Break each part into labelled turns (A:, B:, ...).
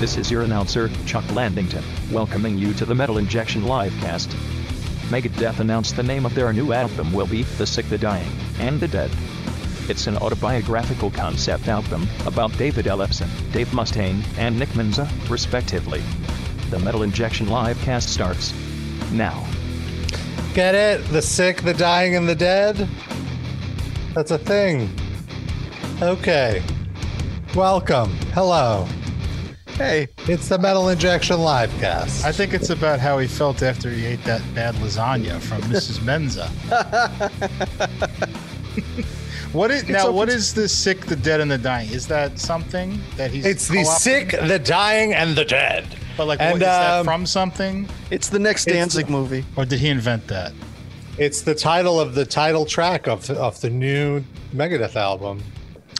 A: This is your announcer, Chuck Landington, welcoming you to the Metal Injection Livecast. Megadeth announced the name of their new album will be The Sick, the Dying, and the Dead. It's an autobiographical concept album about David Ellefson, Dave Mustaine, and Nick Menza, respectively. The Metal Injection Livecast starts now.
B: Get it? The sick, the dying, and the dead? That's a thing. Okay. Welcome. Hello.
C: Hey,
B: It's the Metal Injection Livecast.
D: I think it's about how he felt after he ate that bad lasagna from Mrs. Menza. what is now?
C: so
D: What
C: it's-
D: is the sick, the dead, and the dying? Is that something that he's?
B: It's the
D: co-opting?
B: sick, the dying, and the dead.
D: But like,
B: and,
D: what, is that
B: um,
D: from something,
C: it's the next Danzig
B: the-
C: movie.
D: or did he invent that?
B: It's the title of the title track of of the new Megadeth album.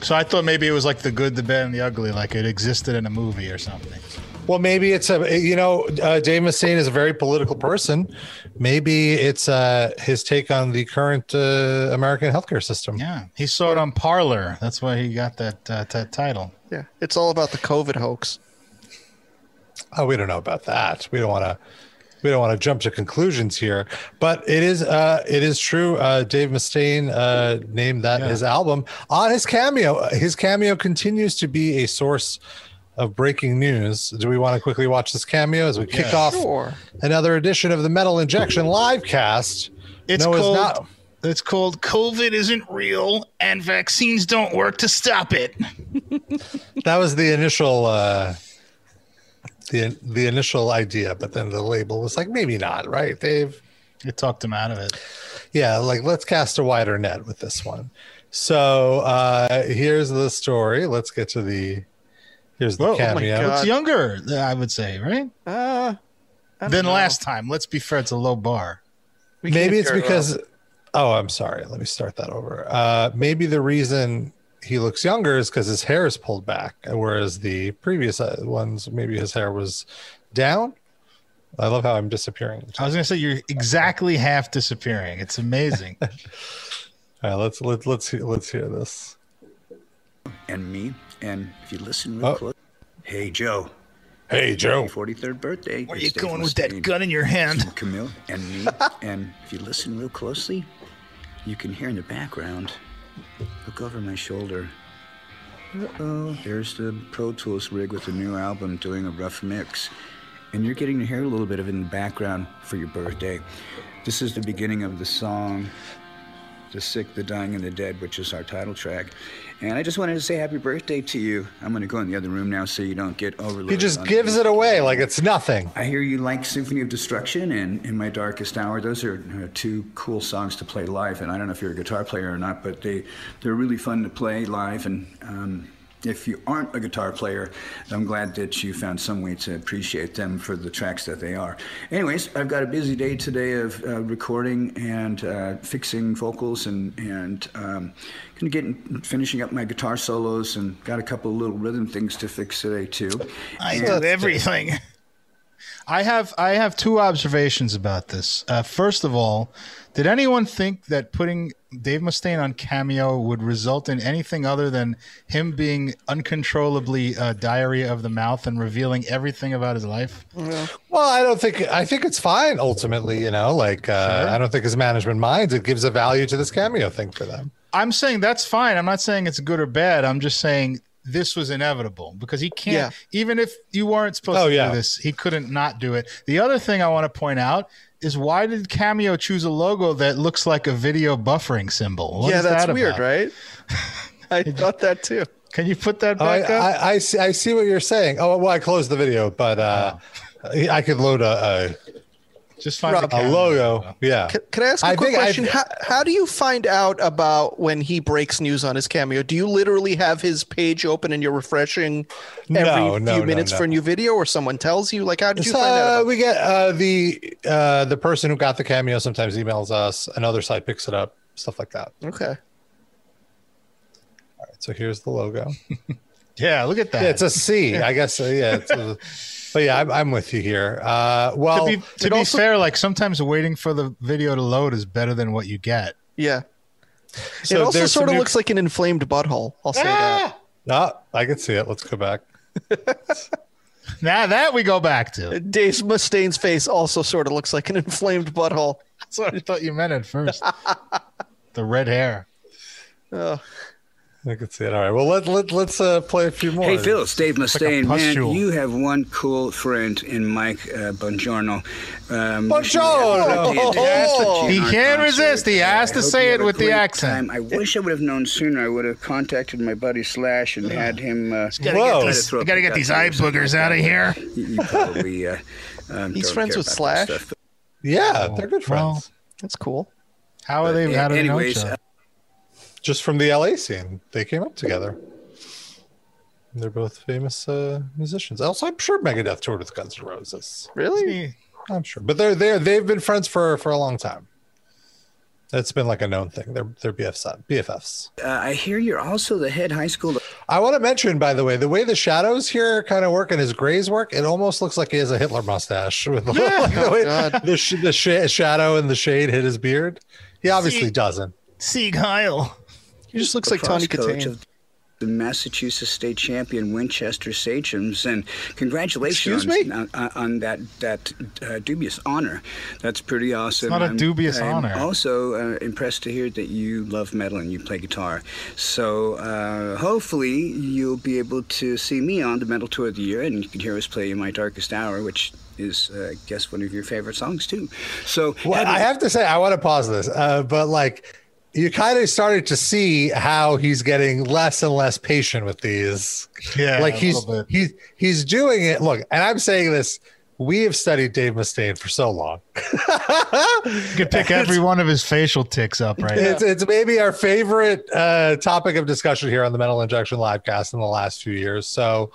D: So I thought maybe it was like the good, the bad, and the ugly, like it existed in a movie or something.
B: Well, maybe it's a you know uh, Dave Mustaine is a very political person. Maybe it's uh, his take on the current uh, American healthcare system.
D: Yeah, he saw it on Parler. That's why he got that uh, that title.
C: Yeah, it's all about the COVID hoax.
B: Oh, we don't know about that. We don't want to. We don't want to jump to conclusions here, but it is uh, it is true. Uh, Dave Mustaine uh, named that
D: Yeah.
B: his album on his cameo. His cameo continues to be a source of breaking news. Do we want to quickly watch this cameo as we kick
D: Yeah.
B: off
C: Sure.
B: another edition of the Metal Injection live cast?
D: It's
B: No, it's
D: called.
B: not.
D: It's called COVID isn't real and vaccines don't work to stop it.
B: That was the initial uh, the the initial idea, but then the label was like maybe not, right, Dave?
D: It talked him out of it.
B: Yeah, like let's cast a wider net with this one. So uh here's the story. Let's get to the here's the
D: Whoa, oh
B: cameo.
C: God.
D: It's younger, I would say, right?
C: Uh,
D: Than
C: know.
D: last time. Let's be fair, it's a low bar.
C: We
B: maybe it's
C: hear it
B: because oh, I'm sorry. Let me start that over. Uh maybe the reason he looks younger is because his hair is pulled back, whereas the previous uh, ones maybe his hair was down. I love how I'm disappearing.
D: I was gonna say you're exactly half disappearing. It's amazing.
B: All right, let's let's let's hear, let's hear this.
E: and me. And if you listen real
B: Oh.
E: close, hey Joe,
B: Hey, Joe.
E: 43rd birthday.
D: Where
E: It's
D: you going with that gun in your hand?
E: Camille and me. and if you listen real closely, you can hear in the background. Look over my shoulder. Uh-oh, there's the Pro Tools rig with the new album doing a rough mix. And you're getting to hear a little bit of it in the background for your birthday. This is the beginning of the song The Sick, the Dying, and the Dead, which is our title track. And I just wanted to say happy birthday to you. I'm going to go in the other room now so you don't get overloaded.
B: He just gives it away like it's nothing.
E: I hear you like Symphony of Destruction and In My Darkest Hour. Those are uh, two cool songs to play live. And I don't know if you're a guitar player or not, but they, they're really fun to play live. And um, if you aren't a guitar player, I'm glad that you found some way to appreciate them for the tracks that they are. Anyways, I've got a busy day today of uh, recording and uh, fixing vocals and, and um, gonna get finishing up my guitar solos and got a couple of little rhythm things to fix today too.
D: I
E: And-
D: do everything. I have I have two observations about this. Uh, first of all, did anyone think that putting Dave Mustaine on Cameo would result in anything other than him being uncontrollably uh, diarrhea of the mouth and revealing everything about his life?
B: Well, I don't think I think it's fine ultimately, you know, like uh,
D: Sure.
B: I don't think his management minds it gives a value to this cameo thing for them.
D: I'm saying that's fine. I'm not saying it's good or bad. I'm just saying this was inevitable because he can't.
C: Yeah.
D: Even if you weren't supposed
B: Oh,
D: to
B: yeah.
D: do this, he couldn't not do it. The other thing I want to point out is why did Cameo choose a logo that looks like a video buffering symbol? What
C: yeah,
D: is
C: that's
D: that
C: weird, right? I thought that too.
D: Can you put that
B: Oh, I,
D: back up?
B: I, I see I see what you're saying. Oh well, I closed the video, but uh, I could load a,
D: Just find
C: Rob,
D: the
B: a, a logo. Yeah.
C: Can, can I ask a
B: I
C: quick question? How, how do you find out about when he breaks news on his cameo? Do you literally have his page open and you're refreshing every
B: No,
C: few
B: no, no,
C: minutes
B: no.
C: for a new video, or someone tells you? Like, how did you
B: So,
C: find out?
B: uh,
C: About
B: we get uh, the uh, the person who got the cameo sometimes emails us. Another site picks it up, stuff like that.
C: okay.
B: All right, so here's the logo.
D: yeah, look at that.
B: Yeah, it's a C, I guess. Uh, yeah, it's a, but yeah, I'm, I'm with you here. Uh, well,
D: to be, to be
C: also-
D: fair, like sometimes waiting for the video to load is better than what you get.
C: Yeah.
B: So
C: it also sort of
B: new-
C: looks like an inflamed butthole. I'll say that.
B: Ah, I can see it. Let's go back.
D: Now that we go back to.
C: Dave Mustaine's face also sort of looks like an inflamed butthole.
D: That's what I thought you meant at first. the red hair.
C: Oh,
B: I can see it. All right. Well, let, let, let's uh, play a few more.
E: Hey, Phil, it's Dave
D: like
E: Mustaine. Man, you have one cool friend in Mike uh, Bongiorno. Um,
B: Buongiorno!
C: Oh,
D: He can't resist. He has to say it with the accent.
E: I wish I would have known sooner. I would have contacted my buddy Slash and had him. Uh,
B: Whoa.
E: try to throw up a duck or something.
D: here.
E: You, you probably. Uh, um,
C: He's friends with Slash?
E: that stuff.
B: Yeah, they're good
D: Well,
B: friends.
C: that's cool.
D: How are they? How do they know
E: Anyways,
D: each other?
B: Just from the LA scene, they came up together. They're both famous uh, musicians. Also, I'm sure Megadeth toured with Guns N' Roses.
C: Really?
B: I'm sure, but they're they're they've been friends for for a long time. It's been like a known thing. They're they're BFFs. BFFs.
E: uh, I hear you're also the head high school.
B: I want to mention, by the way, the way the shadows here kind of work and his grays work, it almost looks like he has a Hitler mustache with like the, way
C: God.
B: the, sh- the sh- shadow and the shade hit his beard. He obviously
D: See-
B: doesn't.
D: Sieg Heil.
C: He just looks
E: the
C: like Tony
E: cross coach
C: Katane.
E: of the Massachusetts state champion Winchester Sachems, and congratulations on, on, on that that uh, dubious honor. That's pretty awesome.
D: not a
E: I'm-
D: dubious
E: I'm
D: honor.
E: Also uh, impressed to hear that you love metal and you play guitar. So uh, hopefully you'll be able to see me on the Metal Tour of the Year, and you can hear us play "In My Darkest Hour," which is, uh, I guess, one of your favorite songs too. So
B: Well, I have to say, I want to pause this, uh, but like you kind of started to see how he's getting less and less patient with these.
D: Yeah,
B: like he's he's he's doing it. Look, and I'm saying this. We have studied Dave Mustaine for so long.
D: You could pick every one of his facial tics up right now.
B: It's it's maybe our favorite uh, topic of discussion here on the Metal Injection Livecast in the last few years. So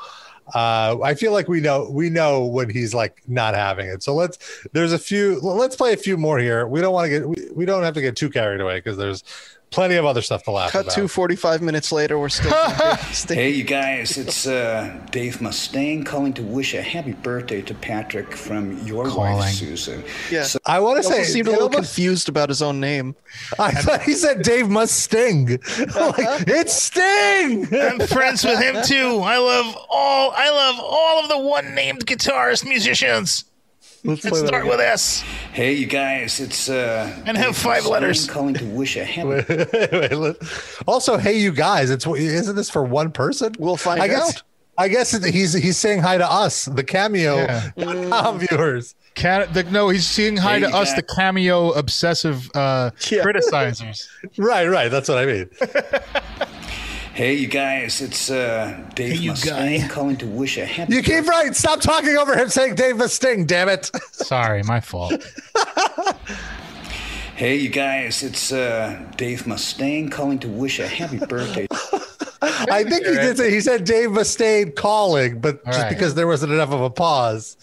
B: uh, I feel like we know we know when he's like not having it. So let's there's a few let's play a few more here. We don't want to get we, we don't have to get too carried away because there's plenty of other stuff to laugh
C: Cut
B: about.
C: to 45 minutes later, we're still. staying.
E: Hey, you guys, it's uh, Dave Mustaine calling to wish a happy birthday to Patrick from your
D: Calling.
E: wife, Susan.
C: Yeah.
E: So,
B: I want to say
C: also seemed a little
B: almost-
C: confused about his own name.
B: I thought he said Dave must sting. like it's Sting.
F: I'm friends with him too. I love all I love all of the one named guitarist musicians.
B: Let's
F: Let's start with S.
E: hey, you guys, it's uh,
F: And have
E: Dave
F: five
E: Mustaine
F: letters.
E: calling to wish a happy
B: Wait, wait, let- also, hey, you guys, it's isn't this for one person?
C: We'll find
B: I guess,
C: out.
B: I guess he's he's saying hi to us, the cameo
D: Yeah.
B: viewers.
D: Can, the, no, he's saying hi
E: Hey,
D: to us,
E: guys.
D: the cameo obsessive uh,
C: Yeah.
D: criticizers.
B: Right, right. That's what I mean.
E: Hey, you guys, it's uh, Dave
F: Hey, you
E: Mustaine
F: guy.
E: calling to wish a happy
B: You keep right. Stop talking over him saying Dave the Sting. Damn it.
D: Sorry, my fault.
E: Hey, you guys, it's uh, Dave Mustaine calling to wish a happy birthday
B: I think he did say he said Dave Mustaine calling, but
D: All
B: just
D: right.
B: because there wasn't enough of a pause.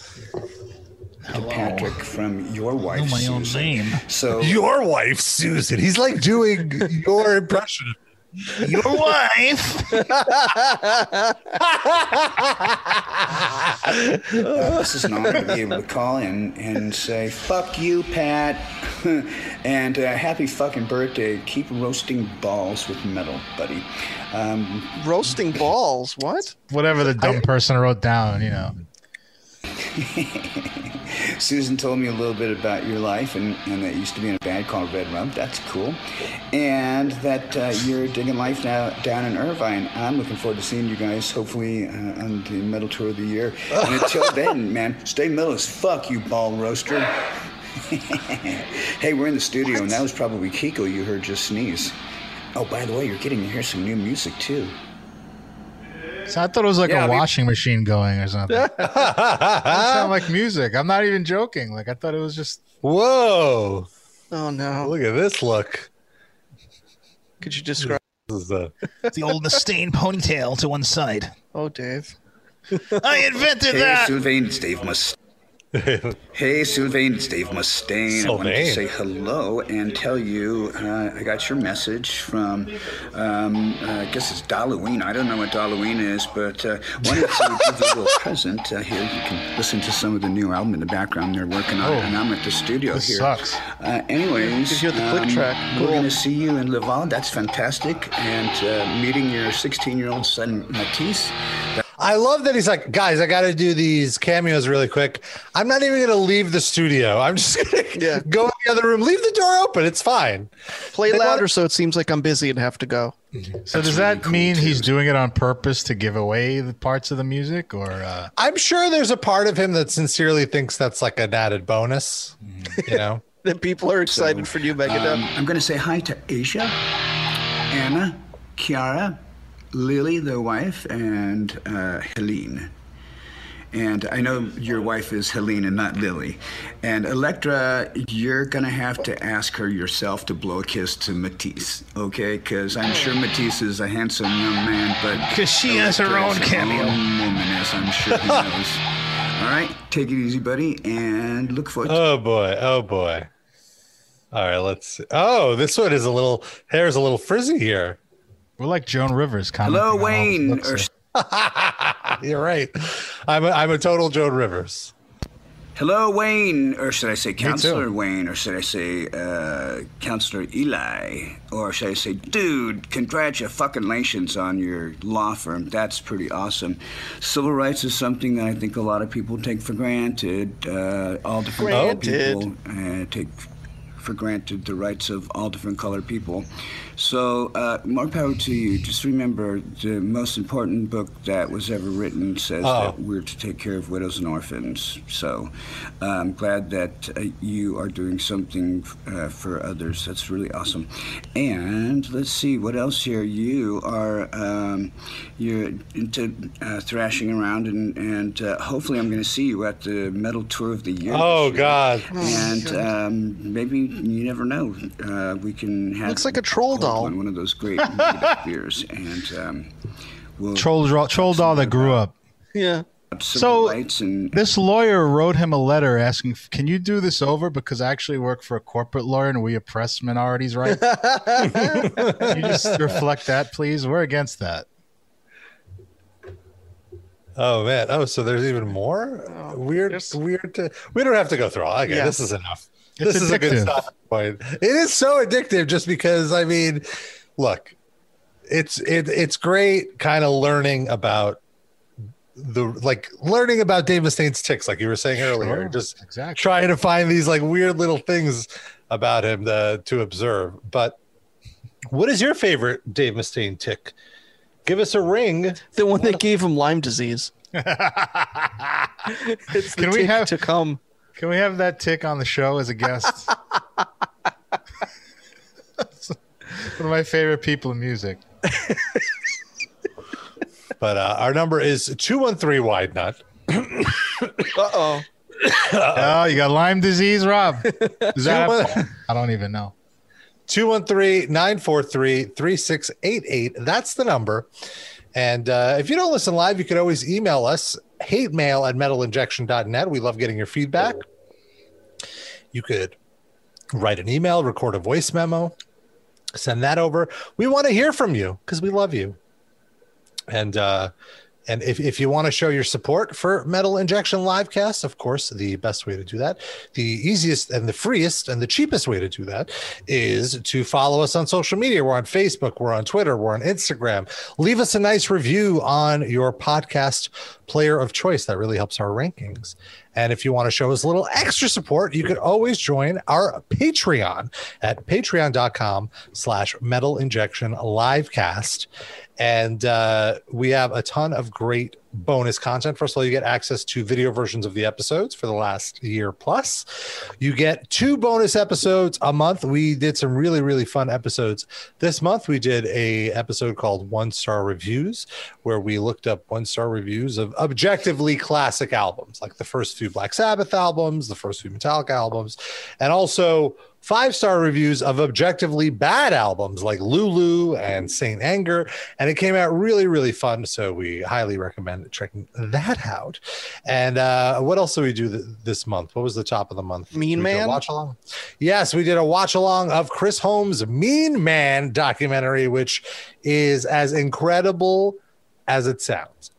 E: to Patrick from your
F: Know
E: wife,
F: my own name.
E: So,
B: Your wife, Susan. He's like doing your impression.
F: Your wife.
E: this is an honor to be able to call in and say, fuck you, Pat. and uh, happy fucking birthday. Keep roasting balls with metal, buddy. Um,
C: Roasting balls. What?
D: Whatever the dumb person wrote down, you know.
E: Susan told me a little bit about your life and, and that you used to be in a band called Red Rum. That's cool. And that uh, you're digging life now down in Irvine. I'm looking forward to seeing you guys hopefully uh, on the Metal Tour of the Year. And until then, man, stay metal as fuck, you ball roaster. hey, we're in the studio, and that was probably Kiko you heard just sneeze. Oh, by the way, you're getting to hear some new music too.
D: So I thought it was like
E: Yeah,
D: a
E: I mean-
D: washing machine going or something. it sound like music. I'm not even joking. Like I thought it was just
B: Whoa.
C: Oh no!
B: Look at this look.
C: Could you describe?
B: This is uh,
F: the old Mustaine ponytail to one side.
C: Oh, Dave.
F: I invented
E: Hey,
F: that.
E: Sylvain, it's Dave Mustaine. Hey, Sylvain, it's Dave Mustaine. I wanted to say hello and tell you uh, I got your message from, um, uh, I guess it's Halloween. I don't know what Halloween is, but uh, wanted to give you a little present. Uh, here, you can listen to some of the new album in the background they're working on,
D: Oh.
E: and I'm at the studio
D: This
E: here.
D: sucks.
E: Uh, anyways,
C: You the click track.
E: We're going to see you in Laval. That's fantastic. And uh, meeting your 16 year old son, Matisse.
B: I, I love that he's like, guys, I got to do these cameos really quick. I'm not even going to leave the studio. I'm just going to
C: Yeah.
B: go in the other room, leave the door open. It's fine.
C: Play
B: They
C: louder
B: want-
C: so it seems like I'm busy and have to go.
D: So does
E: really
D: that
E: cool,
D: mean
E: too.
D: he's doing it on purpose to give away the parts of the music, or uh,
B: I'm sure there's a part of him that sincerely thinks that's like an added bonus. You know,
C: That people are excited for new Megadeth.
E: Um, I'm going to say hi to Asia, Anna, Kiara, Lily, the wife, and uh, Helene. And I know your wife is Helene and not Lily. And Electra, you're going to have to ask her yourself to blow a kiss to Matisse, okay? Because I'm sure Matisse is a handsome young man, but.
F: Because she has her own cameo.
E: woman, as I'm sure he knows. All right, take it easy, buddy, and look forward to
B: oh boy, oh boy. All right, let's. See. Oh, this one is a little hair is a little frizzy here.
D: We're like Joan Rivers?
E: Hello,
D: commenting on all his
E: Wayne. Or.
B: You're right. I'm a, I'm a total Joan Rivers.
E: hello, Wayne. Or should I say. Counselor Wayne? Or should I say uh, Counselor Eli? Or should I say, dude, congratulations on your law firm. That's pretty awesome. Civil rights is something that I think a lot of people take for granted. Uh, all different
C: Granted.
E: people uh, take for granted the rights of all different colored people. So, uh, more power to you. Just remember the most important book that was ever written says
B: Oh.
E: that we're to take care of widows and orphans. So, uh, I'm glad that uh, you are doing something uh, for others. That's really awesome. And let's see what else here. You are um, you're into uh, thrashing around, and and uh, hopefully I'm going to see you at the metal tour of the year.
B: Oh. God.
E: And um, maybe you never know. Uh, we can have
C: Looks like a troll doll.
E: One, one of those great Negative beers, and um, we'll
D: Troll, troll, troll doll that grew up.
C: Yeah.
D: So,
E: and
D: This lawyer wrote him a letter asking, "Can you do this over? Because I actually work for a corporate lawyer and we oppress minorities' rights." Can you just reflect that, please? We're against that.
B: Oh man. Oh, so there's even more weird.
C: there's-
B: Weird. To, we don't have to go through all. Okay,
C: Yeah.
B: this is enough.
D: It's
B: this is a good
D: addictive.
B: stopping point. It is so addictive, just because. I mean, look, it's it, it's great, kind of learning about the like learning about Dave Mustaine's ticks, like you were saying earlier.
D: Sure,
B: Just
D: exactly.
B: trying to find these like weird little things about him to, to observe. But what is your favorite Dave Mustaine tick? Give us a ring.
C: The one that gave him Lyme disease. it's the
D: Can we
C: tick
D: have-
C: to come?
D: Can we have that tick on the show as a guest? One of my favorite people in music.
B: But uh, our number is 213 wide nut.
C: Uh-oh.
D: Oh, you got Lyme disease, Rob? Is that
B: Two-
D: I don't even know.
B: 213-943-3688. That's the number. And uh, if you don't listen live, you can always email us, hate mail at metalinjection.net. We love getting your feedback. You could write an email, record a voice memo, send that over. We want to hear from you because we love you. And uh, and if, if you want to show your support for Metal Injection Livecast, of course, the best way to do that, the easiest and the freest and the cheapest way to do that is to follow us on social media. We're on Facebook, we're on Twitter, we're on Instagram. Leave us a nice review on your podcast player of choice. That really helps our rankings. And if you want to show us a little extra support, you could always join our Patreon at patreon.com slash metal injection livecast. And uh, we have a ton of great bonus content. First of all, you get access to video versions of the episodes for the last year plus. You get two bonus episodes a month. We did some really, really fun episodes. This month, we did a episode called One Star Reviews, where we looked up one star reviews of objectively classic albums, like the first few Black Sabbath albums, the first few Metallica albums, and also five star reviews of objectively bad albums like Lulu and Saint Anger. And it came out really, really fun. So we highly recommend checking that out. And uh, what else did we do th- this month? What was the top of the month?
C: Mean Man?
B: Watch along. Yes, we did a watch along of Chris Holmes' Mean Man documentary, which is as incredible as it sounds.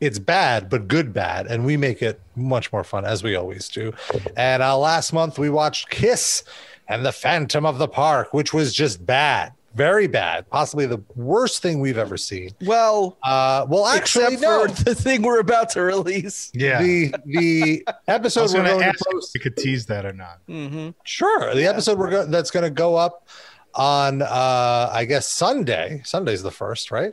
B: It's bad, but good bad, and we make it much more fun as we always do. And uh, last month we watched Kiss and the Phantom of the Park, which was just bad, very bad, possibly the worst thing we've ever seen.
C: Well,
B: Uh, well, actually,
C: except
B: no.
C: for the thing we're about to release.
D: Yeah.
B: The the
D: I
B: episode
D: was
B: we're
D: going
B: going
D: to
B: to
D: ask if
B: post.
D: we could tease that or not.
C: Mm-hmm.
B: Sure, the episode we're go- that's going to go up on uh, I guess Sunday. Sunday's the first, right?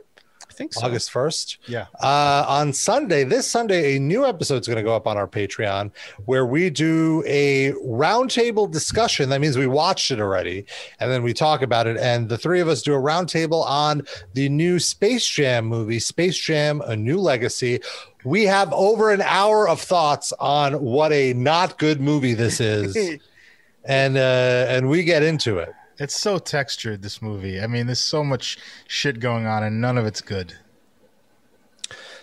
C: Think so.
B: August first.
D: Yeah.
B: Uh, on Sunday, this Sunday, a new episode is going to go up on our Patreon where we do a roundtable discussion. That means we watched it already and then we talk about it. And the three of us do a roundtable on the new Space Jam movie, Space Jam A New Legacy. We have over an hour of thoughts on what a not good movie this is. and uh, and we get into it.
D: It's so textured, this movie. I mean, there's so much shit going on, and none of it's good.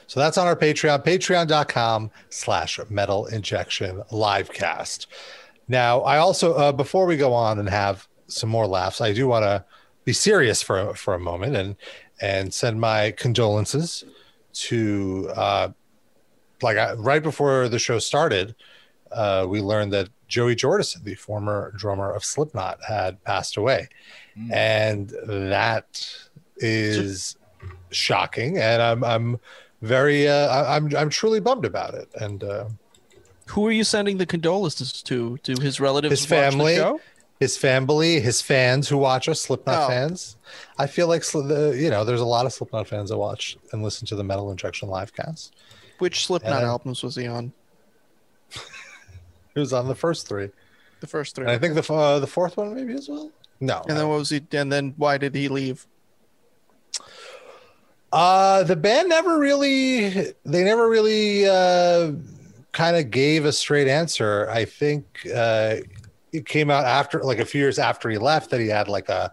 B: So that's on our Patreon, patreon.com slash metal injection livecast. Now, I also, uh, before we go on and have some more laughs, I do want to be serious for, for a moment and, and send my condolences to, uh, like I, right before the show started, uh, we learned that Joey Jordison, the former drummer of Slipknot, had passed away. And that is shocking. And I'm, I'm, very uh I- i'm i'm truly bummed about it and uh
C: Who are you sending the condolences to? To his relatives?
B: his family his family his fans who watch us slipknot
C: Oh.
B: fans i feel like the, you know there's a lot of slipknot fans that watch and listen to the metal injection live cast
C: Which Slipknot
B: Yeah.
C: albums was he on?
B: It was on the first three
C: The first three.
B: and i think the uh, the fourth one maybe as well no
C: and then what was he? And then why did he leave?
B: Uh, the band never really, they never really uh, kind of gave a straight answer. I think uh, it came out after, like a few years after he left, that he had like a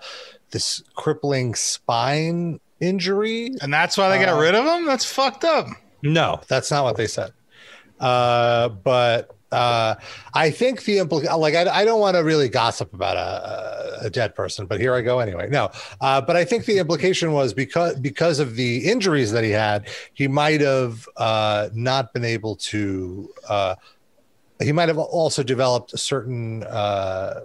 B: this crippling spine injury.
D: And that's why they got
B: Uh,
D: rid of him? That's fucked up.
B: No, that's not what they said. Uh, but uh, I think the implication, like, I, I don't want to really gossip about a, a dead person, but here I go anyway. No, uh, but I think the implication was because because of the injuries that he had, he might have uh, not been able to. Uh, he might have also developed a certain. Uh,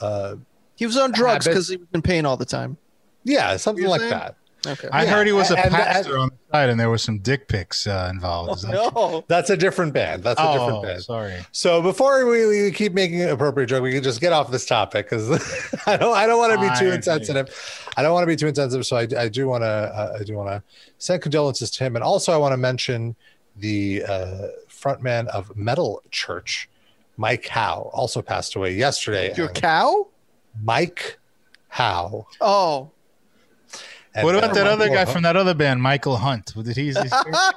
B: uh,
C: He was on drugs because he was in pain all the time.
B: yeah, something
C: You're
B: like
C: saying?
B: that.
C: Okay.
D: I
B: Yeah,
D: heard he was a
B: and- and-
D: pastor on the side, and there were some dick pics uh, involved. Is that true?
C: no.
B: That's a different band. That's a
D: Oh,
B: different band.
D: sorry.
B: So before we, we keep making an appropriate joke, we can just get off this topic because I don't I don't want to be too
D: Fine.
B: insensitive. I don't want to be too insensitive. So I, I do want to uh, I do want to send condolences to him, and also I want to mention the uh, frontman of Metal Church, Mike Howe, also passed away yesterday.
C: Your cow?
B: Mike Howe.
C: Oh.
B: And,
D: what about that other guy
B: Michael
D: from that other band, Michael Hunt? Did he? Is
B: Hunt,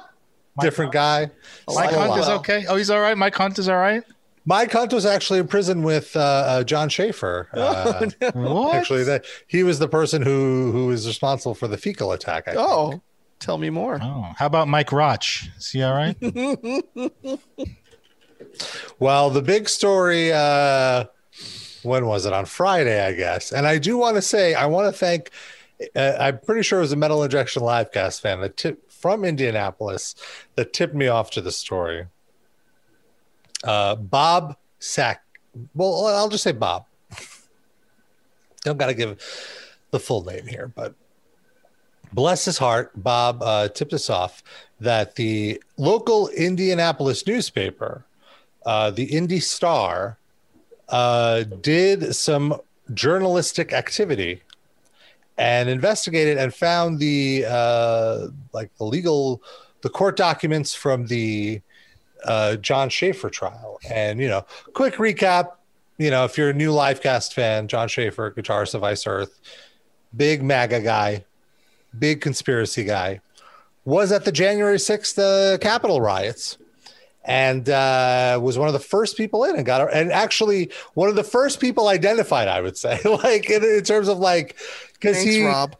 B: different guy?
D: Mike
C: Oh,
D: Hunt is okay. Oh, he's all right. Mike Hunt is all right.
B: Mike Hunt was actually in prison with uh, uh, Jon Schaffer. Uh,
D: What?
B: actually, that he was the person who who was responsible for the fecal attack. I think.
C: Oh. Tell me more.
D: Oh, how about Mike Roch? Is he all right?
B: Well, the big story, uh, when was it? On Friday, I guess. And I do want to say, I want to thank, uh, I'm pretty sure it was a Metal Injection Livecast fan that tip from Indianapolis that tipped me off to the story. Uh, Bob Sack. Well, I'll just say Bob. Don't got to give the full name here, but bless his heart, Bob uh, tipped us off that the local Indianapolis newspaper, uh, the Indy Star, uh, did some journalistic activity and investigated and found the uh, like the legal, the court documents from the uh, Jon Schaffer trial. And you know, quick recap. You know, if you're a new Livecast fan, Jon Schaffer, guitarist of Iced Earth, big MAGA guy, big conspiracy guy, was at the January 6th uh, Capitol riots and uh, was one of the first people in and got and actually one of the first people identified, I would say, like in, in terms of like, because
C: Thanks,
B: he,
C: Rob.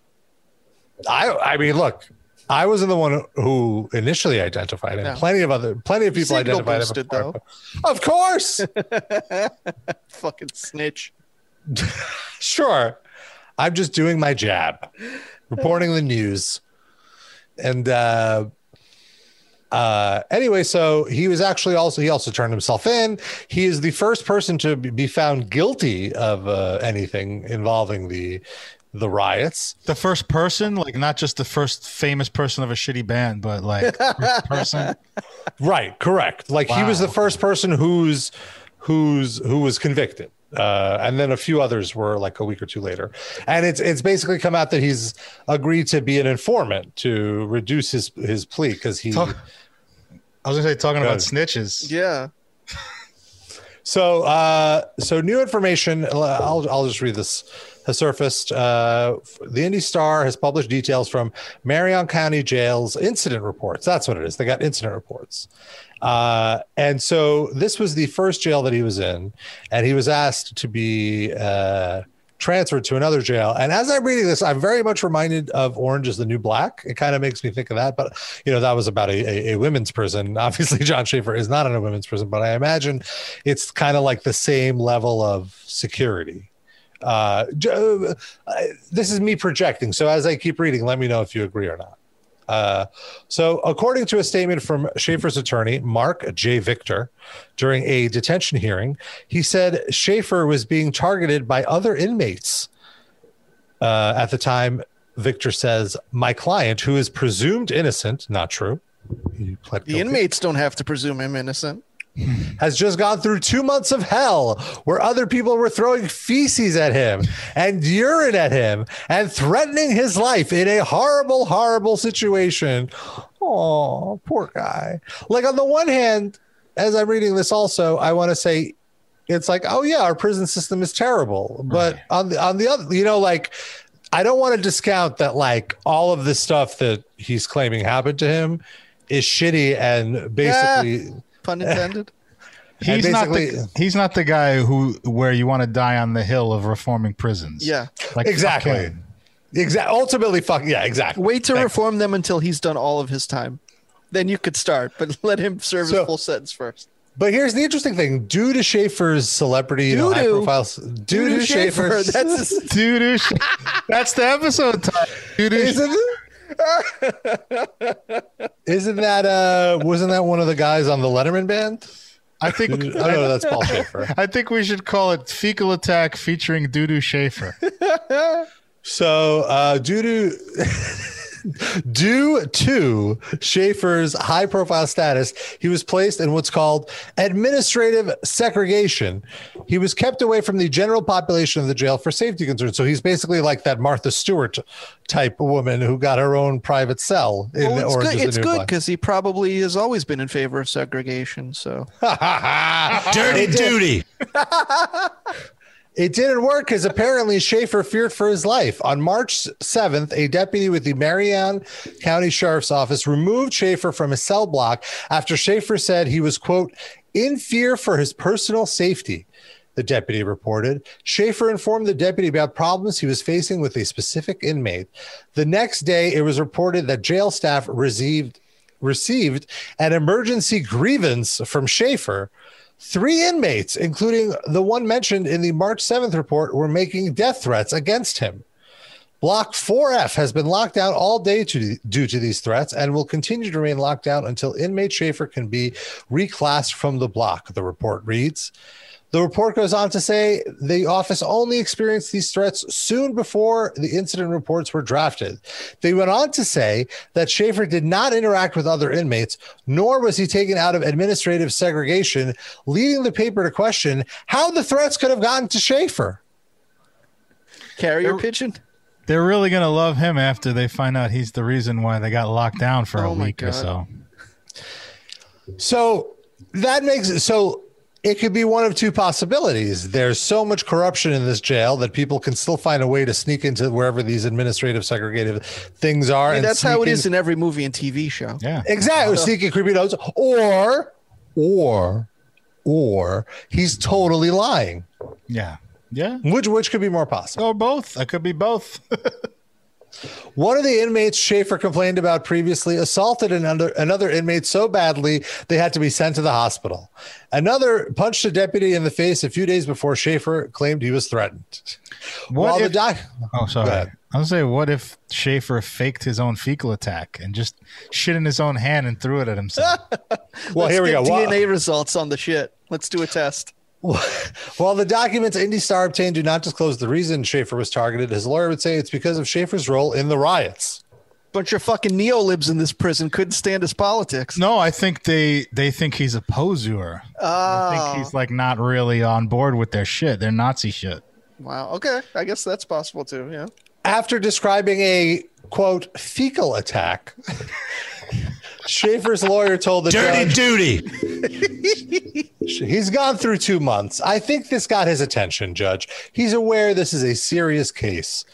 B: I, I mean, look, I wasn't the one who initially identified him.
C: No.
B: Plenty of other, plenty of people
C: Signal
B: identified
C: boosted,
B: him. before. Of course,
C: Fucking snitch.
B: sure. I'm just doing my jab, reporting the news. And uh uh anyway, so he was actually also he also turned himself in. He is the first person to be- be found guilty of uh, anything involving the the riots.
D: The first person, like not just the first famous person of a shitty band, but like first person.
B: Right, correct. Like he was the first person who's who's who was convicted. Uh, and then a few others were like a week or two later, and it's it's basically come out that he's agreed to be an informant to reduce his his plea because he
D: Talk- I was gonna say talking about snitches.
C: Yeah.
B: So, uh, so new information. I'll, I'll just read this. Has surfaced. Uh, the Indy Star has published details from Marion County Jail's incident reports. That's what it is. They got incident reports. Uh, and so this was the first jail that he was in, and he was asked to be uh, transferred to another jail. And as I'm reading this, I'm very much reminded of Orange is the New Black. It kind of makes me think of that. But, you know, that was about a, a, a women's prison. Obviously, Jon Schaffer is not in a women's prison, but I imagine it's kind of like the same level of security. Uh, uh, this is me projecting. So as I keep reading, let me know if you agree or not. Uh, so, according to a statement from Schaffer's attorney, Mark J. Victor, during a detention hearing, he said Schaffer was being targeted by other inmates. Uh, at the time, Victor says, My client, who is presumed innocent, not true.
C: The inmates don't have to presume him innocent.
B: Has just gone through two months of hell where other people were throwing feces at him and urine at him and threatening his life in a horrible, horrible situation. Oh, poor guy. Like, on the one hand, as I'm reading this, also, I want to say, it's like, oh yeah, our prison system is terrible. But on the on the other, you know, like I don't want to discount that like all of the stuff that he's claiming happened to him is shitty and basically
C: Pun intended.
D: He's not the he's not the guy who where you want to die on the hill of reforming prisons.
C: yeah.
D: like
B: exactly exactly ultimately fuck yeah exactly
C: Wait to
B: Thanks.
C: reform them until he's done all of his time. Then you could start, but let him serve
B: So-
C: his full sentence first.
B: but here's the interesting thing due to schaffer's celebrity you know, high
C: profile.
B: Doo profiles due to Schaffer,
C: That's his,
D: Doo-doo That's the episode title. Doo-doo sh-
B: isn't, isn't that uh wasn't that one of the guys on the letterman band
D: I think
B: oh no that's paul shaffer
D: I think we should call it Fecal Attack featuring Doo-doo Schaffer.
B: So, uh, to due to Schaffer's high profile status, he was placed in what's called administrative segregation. He was kept away from the general population of the jail for safety concerns. So he's basically like that Martha Stewart type woman who got her own private cell in
C: well, it's
B: Orange
C: good. It's good because he probably has always been in favor of segregation. So
B: Dirty duty. It didn't work because apparently Schaffer feared for his life. On March 7th, a deputy with the Marion County Sheriff's Office removed Schaffer from his cell block after Schaffer said he was, quote, in fear for his personal safety. The deputy reported. Schaffer informed the deputy about problems he was facing with a specific inmate. The next day, it was reported that jail staff received received an emergency grievance from Schaffer. Three inmates, including the one mentioned in the March 7th report, were making death threats against him. Block 4F has been locked down all day to, due to these threats and will continue to remain locked down until inmate Schaffer can be reclassed from the block, the report reads. The report goes on to say the office only experienced these threats soon before the incident reports were drafted. They went on to say that Schaffer did not interact with other inmates, nor was he taken out of administrative segregation, leading the paper to question how the threats could have gotten to Schaffer.
C: carrier pigeon.
D: They're really gonna love him after they find out he's the reason why they got locked down for a
C: Oh my
D: week or so.
B: So that makes it so it could be one of two possibilities. There's so much corruption in this jail that people can still find a way to sneak into wherever these administrative segregative things are.
C: I mean,
B: and
C: that's how it
B: sneak
C: is
B: in-
C: in every movie and TV show.
D: Yeah.
B: Exactly. Uh-huh. Sneaking creepy notes. Or, or, or he's totally lying.
D: Yeah. Yeah.
B: Which which could be more possible?
D: Or both. That could be both.
B: One of the inmates Schaffer complained about previously assaulted another another inmate so badly they had to be sent to the hospital. Another punched a deputy in the face a few days before Schaffer claimed he was threatened.
D: What
B: While
D: if-
B: the doc
D: Oh, sorry. I was gonna say, what if Schaffer faked his own fecal attack and just shit in his own hand and threw it at himself?
B: well
C: Let's
B: here we go.
C: get
B: While-
C: DNA results on the shit. Let's do a test.
B: While the documents Indy Star obtained do not disclose the reason Schaffer was targeted, his lawyer would say it's because of Schaffer's role in the riots.
C: Bunch of fucking neolibs in this prison couldn't stand his politics.
D: No, I think they they think he's a poser. I
C: Oh,
D: think he's oh. like not really on board with their shit, their Nazi shit.
C: wow. Okay, I guess that's possible too. Yeah.
B: After describing a quote fecal attack, Schaffer's lawyer told the
F: Dirty
B: judge
F: duty.
B: he's gone through two months. I think this got his attention, Judge. He's aware this is a serious case.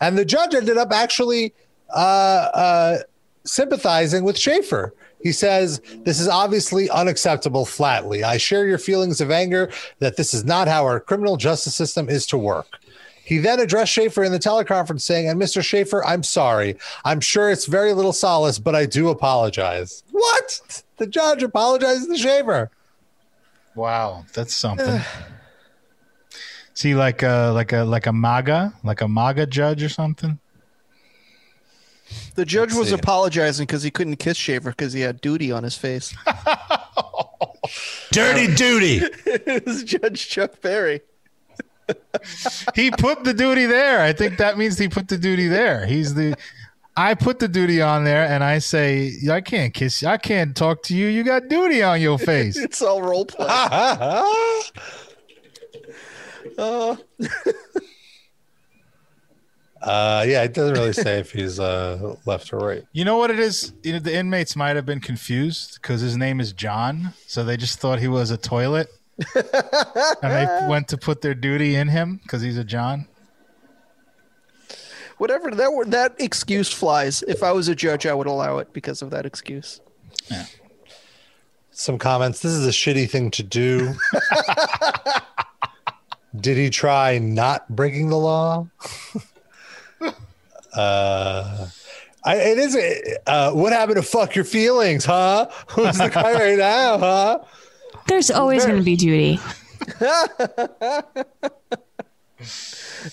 B: And the judge ended up actually uh, uh, sympathizing with Schaffer. He says, This is obviously unacceptable flatly. I share your feelings of anger that this is not how our criminal justice system is to work. He then addressed Schaffer in the teleconference saying, And Mr. Schaffer, I'm sorry. I'm sure it's very little solace, but I do apologize. What? The judge apologizes to Schaffer.
D: Wow, that's something. See, like a like a like a MAGA, like a MAGA judge or something.
C: The judge
B: Let's
C: was apologizing because he couldn't kiss Shaver because he had duty on his face.
F: Dirty duty.
C: it was Judge Chuck Berry.
D: He put the duty there. I think that means he put the duty there. He's the. I put the duty on there, and I say, I can't kiss you. I can't talk to you. You got duty on your face.
C: It's all role play. Uh,
B: Uh, yeah, it doesn't really say if he's uh, left or right.
D: You know what it is? You know, the inmates might have been confused because his name is John, so they just thought he was a toilet, and they went to put their duty in him because he's a John.
C: whatever that were- that excuse flies. If I was a judge, I would allow it because of that excuse. Yeah.
B: Some comments. This is a shitty thing to do. Did he try not breaking the law? uh, I, it is. Uh, what happened to fuck your feelings, huh? Who's the guy right now, huh?
G: There's always going to be duty.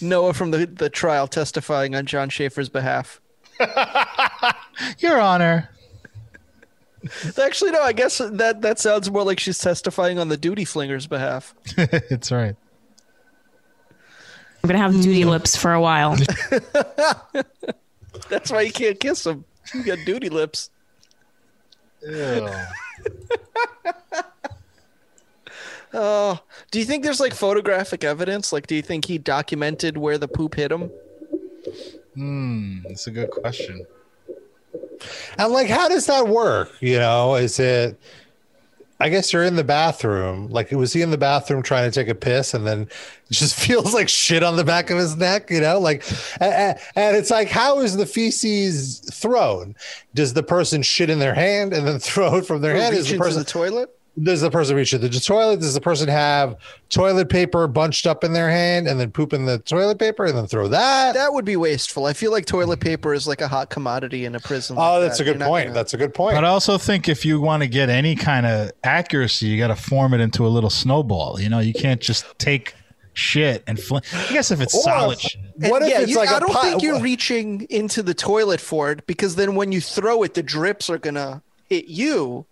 C: Noah from the, the trial testifying on Jon Schaffer's behalf.
D: Your Honor.
C: Actually, no. I guess that that sounds more like she's testifying on the duty flinger's behalf.
D: it's right.
G: I'm going to have duty mm. lips for a while.
C: That's why you can't kiss him. You got duty lips. Oh, do you think there's like photographic evidence? Like, do you think he documented where the poop hit him?
D: Hmm, that's a good question.
B: And like, how does that work? You know, is it? I guess you're in the bathroom. Like, was he in the bathroom trying to take a piss, and then it just feels like shit on the back of his neck? You know, like, and, and it's like, how is the feces thrown? Does the person shit in their hand and then throw it from their hand? Is the person
C: the toilet?
B: Does the person reach into the toilet? Does the person have toilet paper bunched up in their hand and then poop in the toilet paper and then throw that?
C: That would be wasteful. I feel like toilet paper is like a hot commodity in a prison.
B: oh,
C: like
B: that's
C: that.
B: a good
C: You're
B: point.
C: gonna-
B: That's a good point.
D: But I also think if you want to get any kind of accuracy, you got to form it into a little snowball. You know, you can't just take shit and fling. I guess if it's
B: Or-
D: solid shit.
B: What if
C: yeah,
B: it's
C: you-
B: like
C: I
B: a
C: don't
B: pi-
C: think you're reaching into the toilet for it because then when you throw it, the drips are gonna hit you.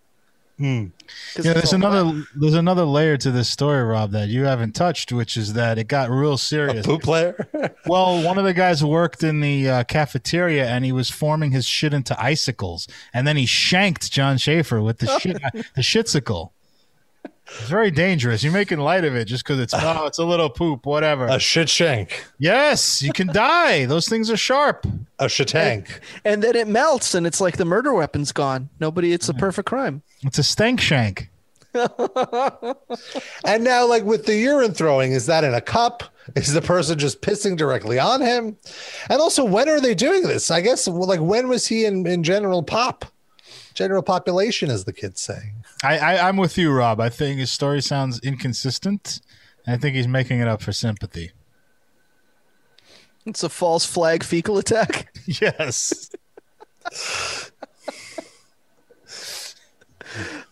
B: Hmm.
C: 'Cause
D: Yeah, there's another
C: wet.
D: there's another layer to this story, Rob, that you haven't touched, which is that it got real serious.
B: poop player.
D: Well, one of the guys worked in the uh, cafeteria and he was forming his shit into icicles, and then he shanked Jon Schaffer with the shit the shitsicle. It's very dangerous. You're making light of it just because it's oh, it's a little poop, whatever.
B: a shit shank.
D: yes, you can die. Those things are sharp.
B: A shit tank.
C: and then it melts, and it's like the murder weapon's gone. Nobody. It's a perfect crime.
D: It's a stank shank.
B: And now, like with the urine throwing, is that in a cup? Is the person just pissing directly on him? And also, when are they doing this? I guess, well, like, when was he in, in general pop? General population, as the kids say.
D: I, I I'm with you, Rob. I think his story sounds inconsistent. I think he's making it up for sympathy.
C: It's a false flag fecal attack.
D: Yes.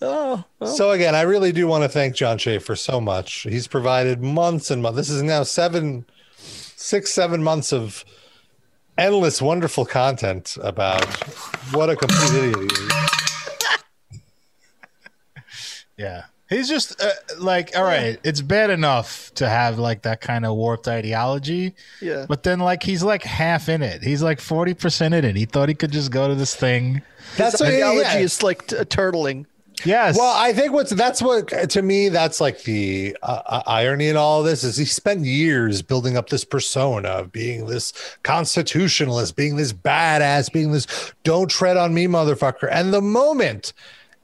C: Oh,
B: So again, I really do want to thank Jon Schaffer so much. He's provided months and months. This is now seven, six, seven months of endless, wonderful content about what a complete idiot he is.
D: Yeah. He's just uh, like, all right, it's bad enough to have like that kind of warped ideology,
C: Yeah.
D: but then like he's like half in it. He's like forty percent in it. He thought he could just go to this thing.
B: That's
C: His ideology
B: yeah.
C: is like t- turtling.
D: Yes.
B: Well, I think what's that's what to me that's like the uh, uh, irony in all of this is he spent years building up this persona of being this constitutionalist, being this badass, being this don't tread on me motherfucker. And the moment,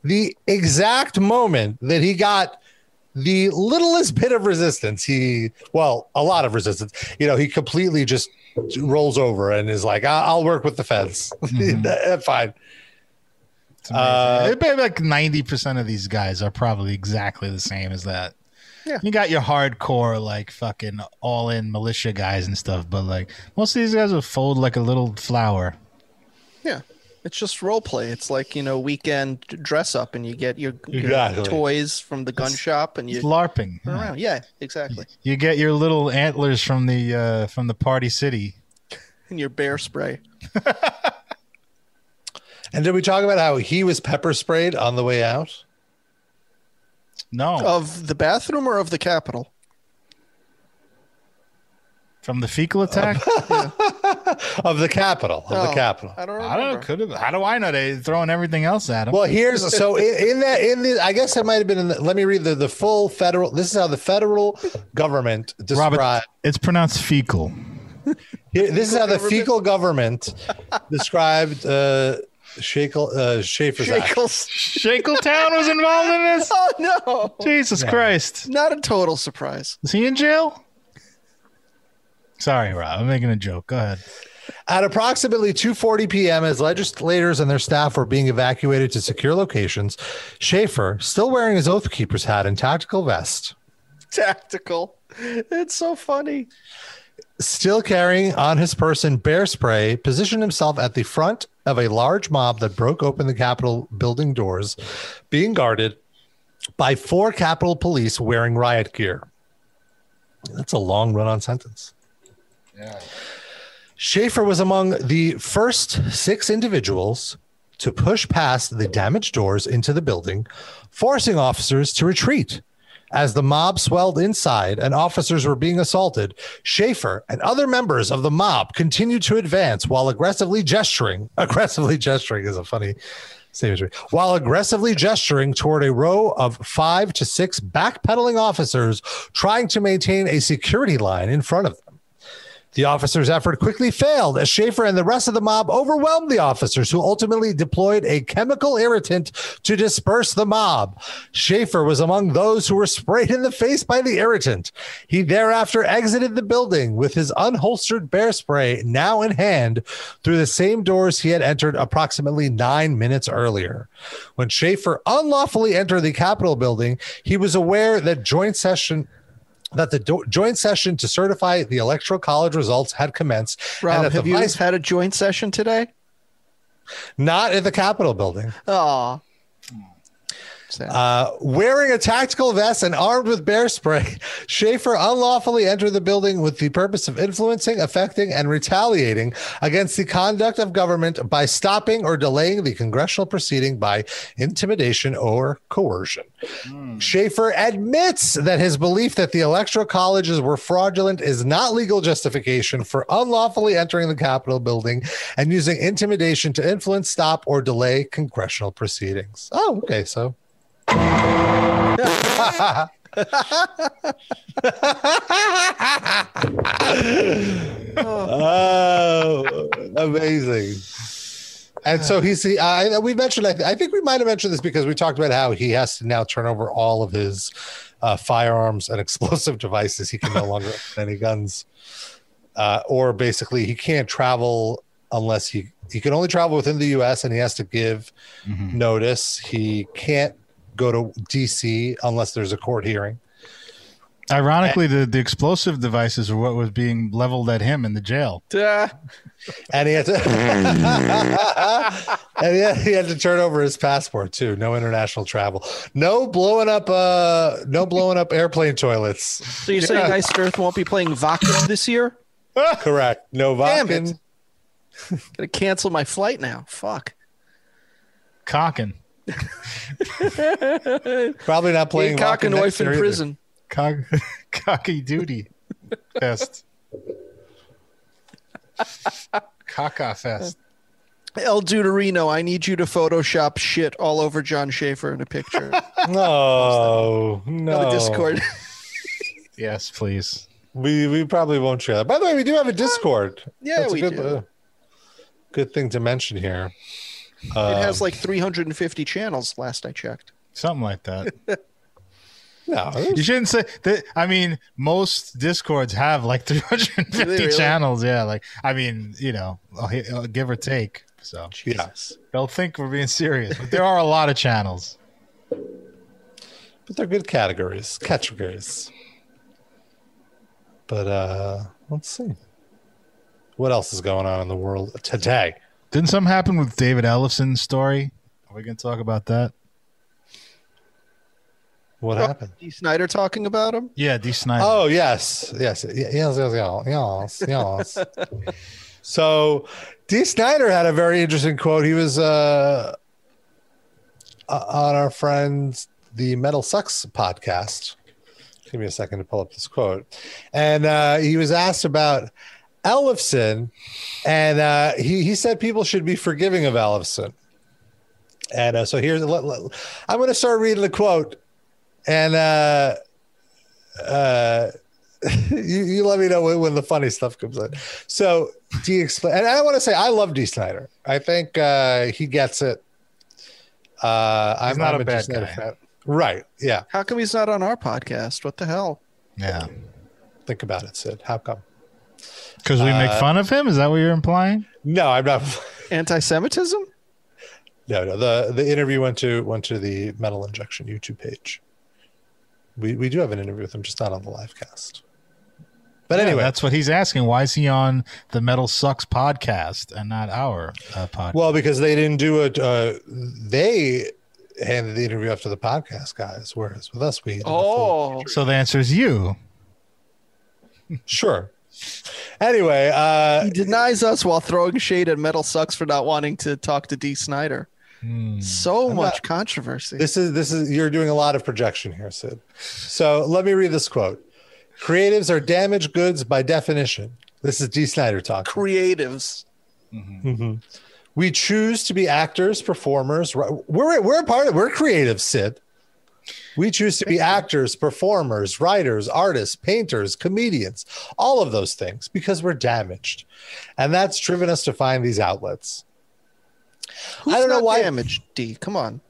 B: the exact moment that he got the littlest bit of resistance, he well, a lot of resistance. You know, he completely just rolls over and is like, "I- "I'll work with the feds, fine."
D: It's amazing.
B: uh,
D: It'd be like ninety percent of these guys are probably exactly the same as that.
C: Yeah.
D: You got your hardcore, like fucking all in militia guys and stuff, but like most of these guys will fold like a little flower.
C: Yeah. It's just role play. It's like, you know, weekend dress up and you get your, your
B: Exactly.
C: toys from the gun shop and you
D: It's LARPing.
C: run around. Yeah, exactly.
D: You get your little antlers from the uh, from the party city.
C: And your bear spray.
B: And did we talk about how he was pepper sprayed on the way out?
D: No,
C: Of the bathroom or of the Capitol?
D: from the fecal attack.
B: Of the capital of the capital.
C: I don't remember.
D: I don't know. Could have. How do I know they throwing everything else at him?
B: Well, here's so in, in that in the I guess it might have been in the, let me read the the full federal. This is how the federal government described.
D: Robert, it's pronounced fecal.
B: Here, this is how the fecal government described uh, Shakel uh, Schaffer's act.
C: Shakles.
D: Was involved in this.
C: Oh, no.
D: Jesus Christ!
C: Not a total surprise.
D: Is he in jail? Sorry, Rob. I'm making a joke. Go ahead.
B: At approximately 2:40 p.m., as legislators and their staff were being evacuated to secure locations, Schaffer, still wearing his oath keeper's hat and tactical vest,
C: Tactical. It's so funny.
B: still carrying on his person bear spray, positioned himself at the front of a large mob that broke open the Capitol building doors, being guarded by four Capitol police wearing riot gear. That's a long run on sentence. Schaffer was among the first six individuals to push past the damaged doors into the building, forcing officers to retreat. As the mob swelled inside and officers were being assaulted, Schaffer and other members of the mob continued to advance while aggressively gesturing. Aggressively gesturing is a funny statement. While aggressively gesturing toward a row of five to six backpedaling officers trying to maintain a security line in front of them. The officers' effort quickly failed as Schaffer and the rest of the mob overwhelmed the officers, who ultimately deployed a chemical irritant to disperse the mob. Schaffer was among those who were sprayed in the face by the irritant. He thereafter exited the building with his unholstered bear spray now in hand through the same doors he had entered approximately nine minutes earlier. When Schaffer unlawfully entered the Capitol building, he was aware that joint session that the do- joint session to certify the electoral college results had commenced and
C: Rob, have
B: the
C: you
B: vice
C: had a joint session today?
B: not at the capitol building
C: Oh. Sad.
B: uh, wearing a tactical vest and armed with bear spray schaffer unlawfully entered the building with the purpose of influencing affecting and retaliating against the conduct of government by stopping or delaying the congressional proceeding by intimidation or coercion Schaffer admits that his belief that the electoral colleges were fraudulent is not legal justification for unlawfully entering the Capitol building and using intimidation to influence, stop, or delay congressional proceedings. Oh, okay. So. Oh, amazing. And so he's the, I, we mentioned, I, I think we might have mentioned this because we talked about how he has to now turn over all of his uh, firearms and explosive devices. He can no longer own any guns. Uh, or basically, he can't travel unless he, he can only travel within the US and he has to give notice. He can't go to DC unless there's a court hearing.
D: Ironically, the, the explosive devices are what was being leveled at him in the jail.
C: Ah,
B: And he had to, and he had, he had to turn over his passport too. No international travel. No blowing up. Uh, no blowing up airplane toilets.
C: so you're saying Iced Earth won't be playing Wacken this year?
B: Correct. No
C: Damn
B: Wacken.
C: it. Gotta cancel my flight now. Fuck.
D: Cocking.
B: Probably not playing
C: Ain't
B: Rocket
C: Cockanoif
B: next
C: in
B: either.
C: prison.
D: Cock, cocky duty fest. Caca fest.
C: El Deuterino, I need you to Photoshop shit all over Jon Schaffer in a picture.
B: No, no.
C: On the Discord.
D: Yes, please.
B: We we probably won't share that. By the way, we do have a Discord.
C: Yeah,
B: That's a
C: we
B: good,
C: do.
B: uh, good thing to mention here.
C: It
B: Um,
C: has like 350 channels last I checked.
D: Something like that.
B: no,
D: You shouldn't say that. I mean, most discords have like 350
C: Really?
D: channels. Yeah, like I mean, you know, uh, give or take. So
B: yeah.
D: they'll think we're being serious, but there are a lot of channels.
B: but they're good categories, categories. But uh let's see. What else is going on in the world today?
D: Didn't something happen with David Ellefson's story? Are we gonna talk about that?
B: What happened?
C: D. Snider talking about him?
D: Yeah, D. Snider.
B: Oh yes, yes, yes, yes, yes, yes, yes. so, D. Snider had a very interesting quote. He was uh, uh, on our friends the Metal Sucks podcast. Give me a second to pull up this quote, and uh, he was asked about Ellefson, and uh, he he said people should be forgiving of Ellefson. And uh, so here's let, let- I'm going to start reading the quote, and uh, uh, you, you let me know when, when the funny stuff comes in. So D explain, and I want to say I love D Snider. I think uh, he gets it. Uh, I'm
D: not
B: I'm
D: a
B: D.
D: bad
B: Snyder
D: guy.
B: fan. Right? Yeah.
C: How come he's not on our podcast? What the hell?
D: yeah,
B: Think about it, Sid. How come?
D: Because we make
B: Uh,
D: fun of him. Is that what you're implying?
B: No, I'm not.
C: Anti-Semitism?
B: No, no. The the interview went to went to the Metal Injection YouTube page. We we do have an interview with him, just not on the live cast. But
D: Yeah,
B: anyway,
D: that's what he's asking. Why is he on the Metal Sucks podcast and not our uh, podcast?
B: Well, because they didn't do it. Uh, they handed the interview off to the podcast guys, whereas with us, we. did the
C: Oh,
D: so the answer is you.
B: sure. Anyway, uh,
C: he denies us while throwing shade at Metal Sucks for not wanting to talk to D. Snider.
D: Hmm.
C: So
B: I'm
C: much
B: not-
C: controversy.
B: this is this is you're doing a lot of projection here, Sid. So let me read this quote: "Creatives are damaged goods by definition." This is D. Snider talking.
C: Creatives.
B: We choose to be actors, performers. We're we're a part of. We're creative, Sid. We choose to be actors, performers, writers, artists, painters, comedians, all of those things because we're damaged, and that's driven us to find these outlets.
C: Who's
B: I don't know why-
C: damaged, D? Come on.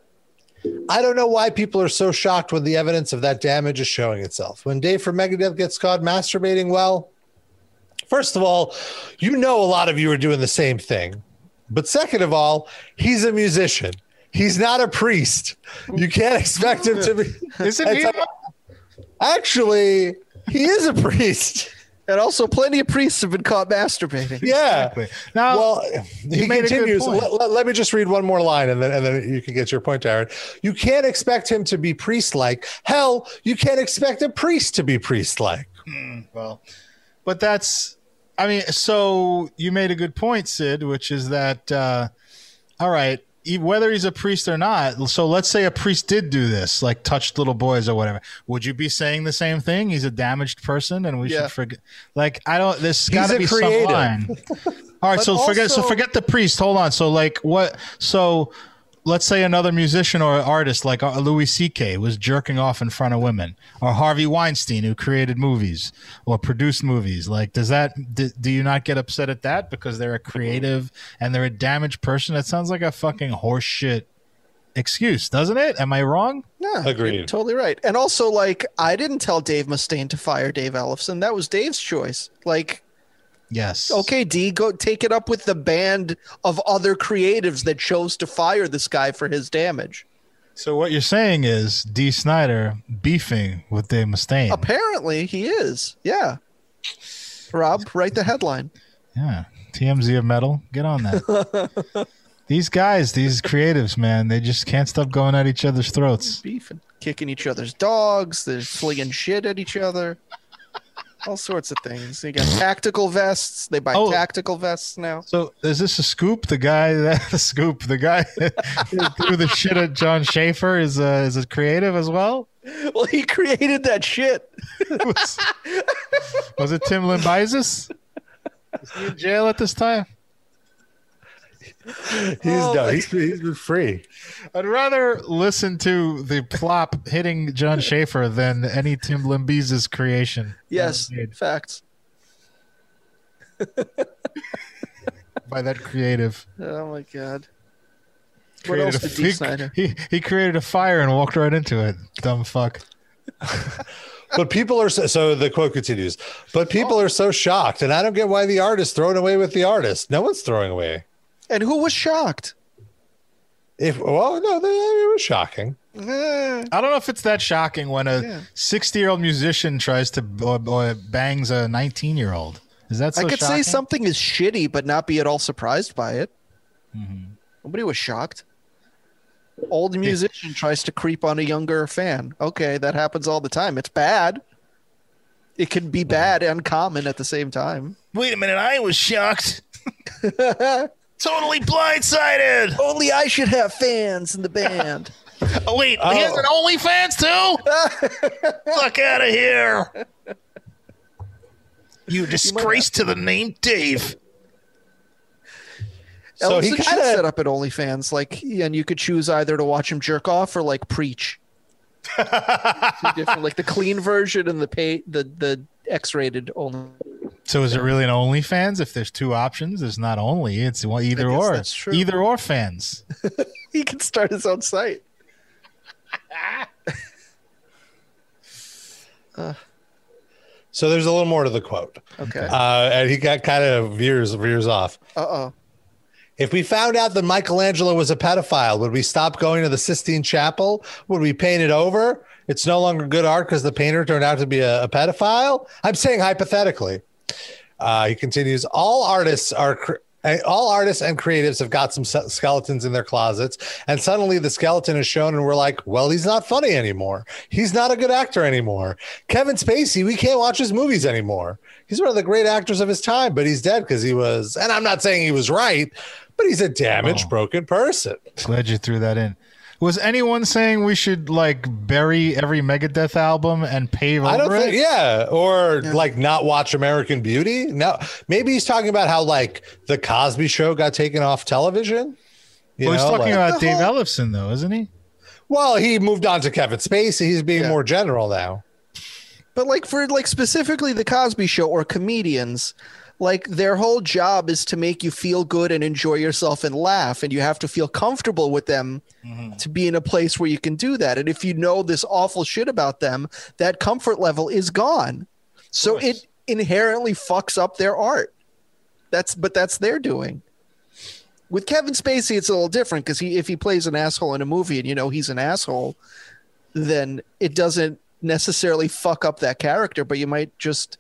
B: I don't know why people are so shocked when the evidence of that damage is showing itself. When Dave from Megadeth gets caught masturbating, well, first of all, you know a lot of you are doing the same thing. But second of all, he's a musician. He's not a priest. You can't expect him to be.
D: Isn't he?
B: Actually, he is a priest.
C: And also, plenty of priests have been caught masturbating.
B: Yeah.
D: Exactly. Now,
B: well, he
D: made a good
B: continues. Let, let- let me just read one more line, and then and then you can get your point, Aaron. You can't expect him to be priest-like. Hell, you can't expect a priest to be priest-like.
D: well, but that's, I mean, so you made a good point, Sid, which is that, uh, all right, whether he's a priest or not. So let's say a priest did do this, like touched little boys or whatever. Would you be saying the same thing? He's a damaged person, and we
C: Yeah.
D: should forget. Like, I don't. There's got to be
B: creative.
D: some line. All right,
C: But
D: so forget. So forget the priest. Hold on. So like, what? So. Let's say another musician or artist like uh, Louis C.K. was jerking off in front of women, or Harvey Weinstein, who created movies or produced movies. Like, does that do, do you not get upset at that because they're a creative and they're a damaged person? That sounds like a fucking horseshit excuse, doesn't it? Am I wrong?
C: Yeah,
B: Agreed.
C: you're totally right. And also, like, I didn't tell Dave Mustaine to fire Dave Ellefson. That was Dave's choice. Like,
D: Yes.
C: okay, D, go take it up with the band of other creatives that chose to fire this guy for his damage.
D: So what you're saying is D. Snider beefing with Dave Mustaine.
C: Apparently, he is. Yeah. Rob, write the headline.
D: Yeah. TMZ of metal. Get on that. these guys, these creatives, man, they just can't stop going at each other's throats.
C: Beefing, kicking each other's dogs. They're flinging shit at each other. All sorts of things. You got tactical vests. They buy
D: Oh.
C: tactical vests now.
D: So is this a scoop? The guy that the scoop, the guy who threw the shit at Jon Schaffer is uh, is it creative as well?
C: Well, he created that shit.
D: was, was it Tim Lambesis? Is he in jail at this time?
B: He's
C: Oh,
B: no, he's, he's been free.
D: I'd rather listen to the plop hitting Jon Schaffer than any Tim Lambesis creation.
C: Yes,
D: made
C: facts.
D: by that creative.
C: Oh my god. What else did Dee Snider?
D: he, he created a fire and walked right into it. Dumb fuck.
B: But people are so, so the quote continues. But people oh. are so shocked, and I don't get why the artist throwing away with the artist. No one's throwing away.
C: And who was shocked?
B: If well, no, it was shocking.
D: I don't know if it's that shocking when a 60 year old musician tries to or, or bangs a 19 year old. Is that so
C: I could
D: shocking?
C: say something is shitty, but not be at all surprised by it.
D: Mm-hmm.
C: Nobody was shocked. Old musician tries to creep on a younger fan. Okay, that happens all the time. It's bad. It can be bad and common at the same time.
F: Wait a minute, I was shocked. totally blindsided.
C: Only I should have fans in the band.
F: Oh wait, he has an oh. OnlyFans too? Fuck out of here. You disgrace to the name Dave.
B: So
C: Ellefson
B: he kinda-
C: set up an OnlyFans, like, and you could choose either to watch him jerk off or like preach. Two different, like the clean version and the pay, the the X-rated only.
D: So is it really an OnlyFans? If there's two options, it's not only. It's one- either or.
C: that's true.
D: Either or fans.
C: He can start his own site.
B: So there's a little more to the quote,
C: Okay.
B: uh, and he got kind of veers veers off.
C: Uh oh.
B: If we found out that Michelangelo was a pedophile, would we stop going to the Sistine Chapel? Would we paint it over? It's no longer good art because the painter turned out to be a, a pedophile. I'm saying hypothetically. Uh, he continues. All artists are. Cr- uh, all artists and creatives have got some skeletons in their closets, and suddenly the skeleton is shown, and we're like, "Well, he's not funny anymore. He's not a good actor anymore." Kevin Spacey, we can't watch his movies anymore. He's one of the great actors of his time, but he's dead because he was. And I'm not saying he was right, but he's a damaged,
D: Oh.
B: broken person.
D: Glad you threw that in. Was anyone saying we should like bury every Megadeth album and pave over
B: I don't
D: it?
B: think, yeah, or like not watch American Beauty. No, maybe he's talking about how like the Cosby Show got taken off television. You
D: well, he's
B: know,
D: talking
B: like-
D: about Dave
C: whole-
D: Ellefson, though, isn't he?
B: Well, he moved on to Kevin Spacey. He's being
C: Yeah.
B: more general now.
C: But like for like specifically the Cosby Show or comedians, like their whole job is to make you feel good and enjoy yourself and laugh, and you have to feel comfortable with them mm-hmm. to be in a place where you can do that. And if you know this awful shit about them, that comfort level is gone. So it inherently fucks up their art. That's but that's their doing. With Kevin Spacey, it's a little different because he if he plays an asshole in a movie and you know he's an asshole, then it doesn't necessarily fuck up that character, but you might just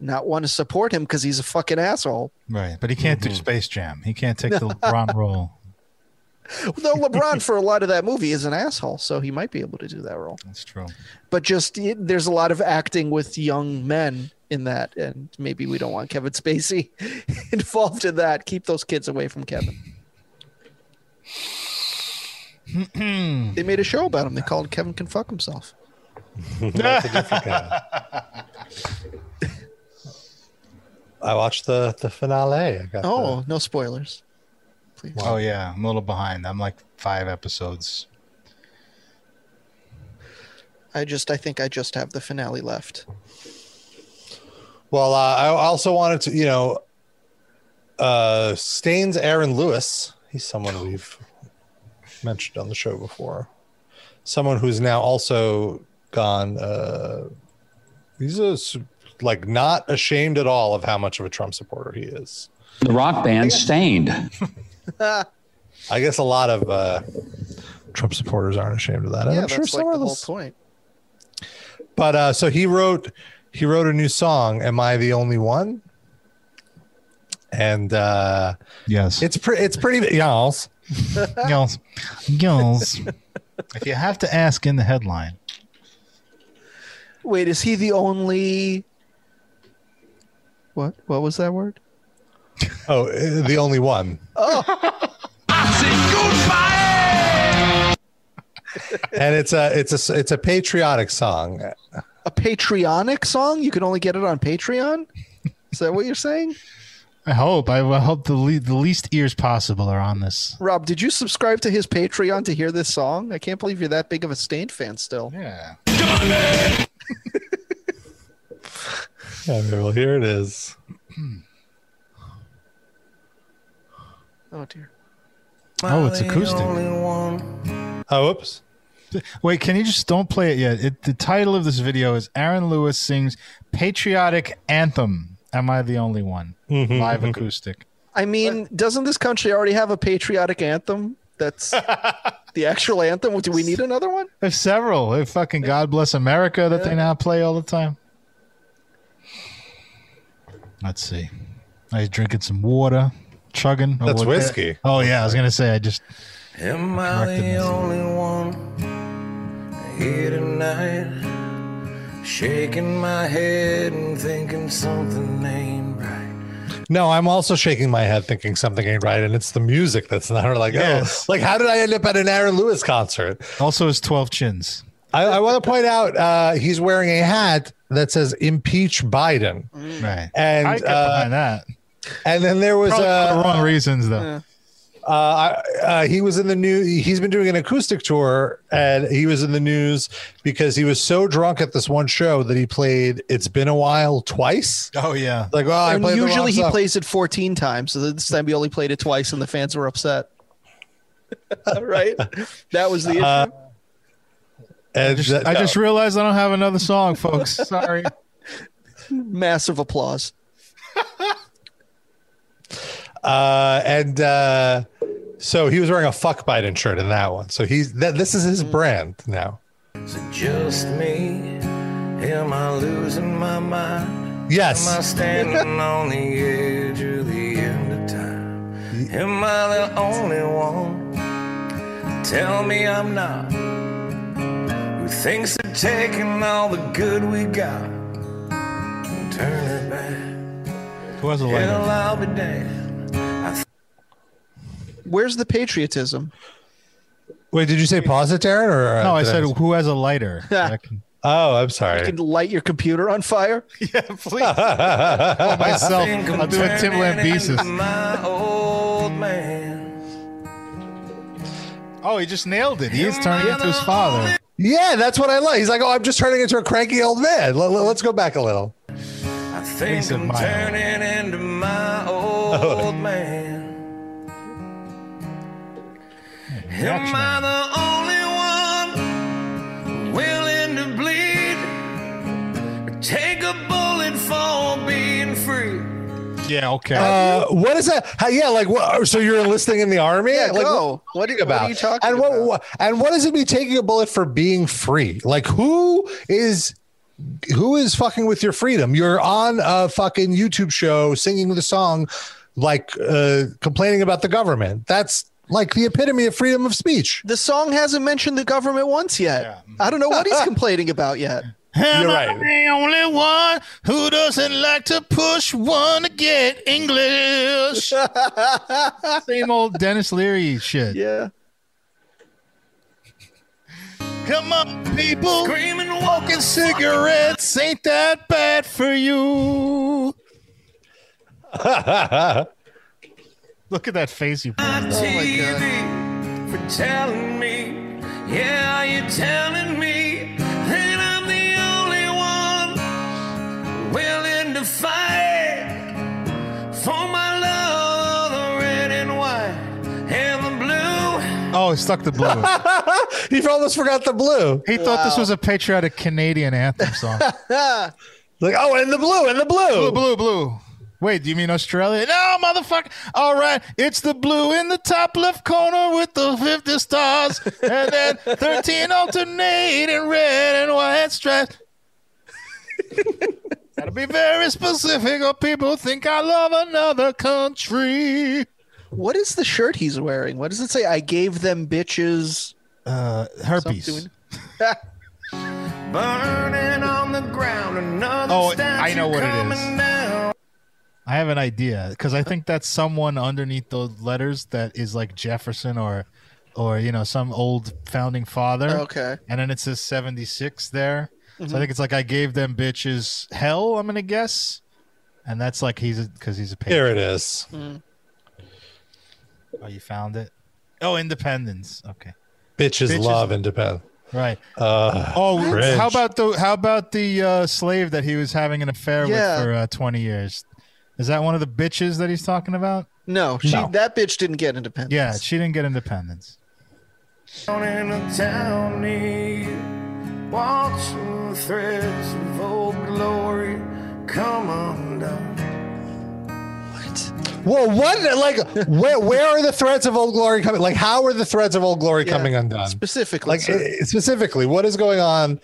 C: not want to support him because he's a fucking asshole.
D: Right, but he can't
B: Mm-hmm.
D: do Space Jam. He can't take the LeBron role.
C: Though LeBron for a lot of that movie is an asshole, so he might be able to do that role.
D: That's true.
C: But just it, there's a lot of acting with young men in that, and maybe we don't want Kevin Spacey involved in that. Keep those kids away from Kevin. they made a show about him. They called Kevin Can Fuck Himself.
B: That's a different kind. I watched the the finale. I got
C: Oh, no spoilers. Please.
D: Oh yeah, I'm a little behind. I'm like five episodes.
C: I just I think I just have the finale left.
B: Well, uh, I also wanted to, you know, uh, Staind's Aaron Lewis. He's someone we've mentioned on the show before. Someone who's now also gone. Uh, he's a, s- like not ashamed at all of how much of a Trump supporter he is.
H: The rock band Staind.
B: I guess a lot of uh, Trump supporters aren't ashamed of that.
C: yeah,
B: I'm sure
C: that's
B: some
C: like
B: of
C: the whole point.
B: But uh, so he wrote he wrote a new song. Am I the only one? And uh,
D: Yes.
B: it's pretty. It's pretty. Y'all.
D: Girls. Girls. if you have to ask in the headline,
C: Wait, is he the only What? What was that word?
B: Oh, uh, the only one. Oh. and it's a it's a it's a patriotic song.
C: A patriotic song? You can only get it on Patreon? Is that what you're saying?
D: I hope. I hope the le- the least ears possible are on this.
C: Rob, did you subscribe to his Patreon to hear this song? I can't believe you're that big of a Staind fan still.
D: Yeah.
B: Yeah, well, here it is.
C: Oh dear.
D: Oh, it's acoustic.
B: Oh, whoops.
D: Wait, can you just don't play it yet? It, the title of this video is Aaron Lewis sings patriotic anthem. Am I the only one? Mm-hmm. Live acoustic.
C: I mean, doesn't this country already have a patriotic anthem? That's the actual anthem. Do we need another one?
D: There's several. There's fucking God Bless America that they now play all the time. Let's see. I was drinking some water, chugging. or
B: That's
D: what-
B: whiskey.
D: Oh yeah, I was gonna say I just
I: Am I
D: corrected
I: the
D: myself.
I: only one here tonight? Shaking my head and thinking something ain't right.
B: No, I'm also shaking my head, thinking something ain't right, and it's the music that's not like.
D: Yes.
B: Oh, like how did I end up at an Aaron Lewis concert?
D: also has twelve chins.
B: I, I want to point out uh, he's wearing a hat that says "Impeach Biden,"
D: Right.
B: and
D: I get
B: uh,
D: behind that.
B: and then there was
D: Probably for the
B: uh,
D: wrong reasons though.
B: uh, I- uh, he was in the new. He's been doing an acoustic tour, and he was in the news because he was so drunk at this one show that he played "It's Been a While" twice.
D: Oh yeah.
B: Like, oh, I
C: and
B: played
C: usually he
B: song.
C: plays it 14 times. So this time he only played it twice and the fans were upset. right? That was the issue.
B: Uh, And
D: Just-
B: that-
D: I just realized I don't have another song, folks. Sorry.
C: Massive applause.
B: Uh, and uh, so he was wearing a fuck Biden shirt in that one. So he's that. This is his brand now.
I: Is it just me? Am I losing my mind? Yes. Am I
B: Yes.
I: standing on the edge of the end of time? Am I the only one? Tell me I'm not. Who thinks of taking all the good we got and turn it back?
D: Who has a
I: Hell,
D: lighter?
I: I'll be damned.
C: Where's the patriotism?
B: Wait, did you say pause it, Darren? Or uh,
D: No, I
B: did
D: said who has a lighter. Can-
B: Oh, I'm
C: You
B: sorry.
C: can light your computer on fire?
D: yeah, please. myself. I'll
I: I'm
D: do a Tim Lambesis.
I: My old man.
D: Oh, he just nailed it. He is turning into his father.
B: Yeah, that's what I like. He's like, oh, I'm just turning into a cranky old man. Let, us go back a little.
I: I think I'm
D: my old.
I: turning into my old man. Am I the only one willing to bleed? Take a
D: Yeah, okay.
B: Uh, what is that? How, yeah, like what? So you're enlisting in the army?
C: Yeah,
B: like,
C: go.
B: What,
C: What
B: are
C: are-
B: you
C: what are
B: about?
C: you talking
B: and what,
C: about?
B: what? And what does it mean taking a bullet for being free? Like who is? Who is fucking with your freedom? You're on a fucking YouTube show singing the song, like uh, complaining about the government. That's like the epitome of freedom of speech.
C: The song hasn't mentioned the government once yet. I don't know what he's complaining about yet.
F: Am
B: You're
F: I
B: right.
F: the only one who doesn't like to push one to get English?
D: Same old Denis Leary shit.
C: Yeah.
F: Come on, people.
I: Screaming
F: Smoking cigarettes ain't that bad for you.
D: Look at that face you put.
I: on TV for telling me, yeah, you're telling me to fight for my love, the red and white and the blue.
D: Oh, he stuck the blue.
B: he almost forgot the blue.
D: He thought this was a patriotic Canadian anthem song.
B: Like, oh, and the blue, and the
D: blue,
B: blue.
D: blue, blue. Wait, do you mean Australia? No, motherfucker. All right, it's the blue in the top left corner with the 50 stars, and then 13 alternating red and white stripes. Gotta be very specific, or people think I love another country.
C: What is the shirt he's wearing? What does it say? I gave them bitches.
D: Uh, herpes.
I: Burning on the ground, another
D: Oh, I know what it is.
I: down.
D: I have an idea because I think that's someone underneath those letters that is like Jefferson or, or you know, some old founding father.
C: Okay.
D: And then it says seventy six there. So
C: Mhm.
D: I think it's like I gave them bitches hell. I'm gonna guess, and that's like he's because he's a patriot.
B: Here it is.
C: Mm.
D: Oh, you found it. Oh, Independence. Okay.
B: Bitches,
D: Bitches-
B: love independent.
D: Right.
B: Uh,
D: Oh,
B: cringe.
D: how about the how about the uh, slave that he was having an affair
C: Yeah.
D: with for uh, twenty years? Is that one of the bitches that he's talking about?
C: No, she
B: No.
C: that bitch didn't get independence.
D: Yeah, she didn't get independence.
I: Down in a town near watching the threads of old glory come undone.
B: Whoa, what? Like, where, where are the threads of old glory coming? Like, how are the threads of old glory
C: Yeah,
B: coming undone?
C: Specifically,
B: Like,
C: sir.
B: eh, specifically, what is going on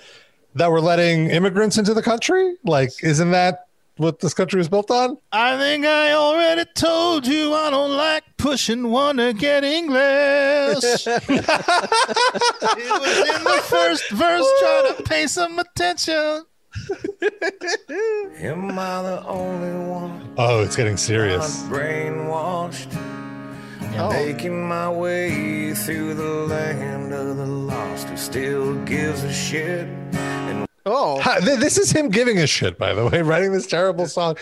B: that we're letting immigrants into the country? Like, isn't that what this country was built on?
D: I think I already told you I don't like pushing one to get English. it was in the first verse. Try to pay some attention.
I: Am I the only one
B: Oh, it's getting
I: not
B: serious.
I: brainwashed? Oh. Making my way through the land of the lost who still gives a shit. And
C: oh,
B: This is him giving a shit, by the way, writing this terrible song.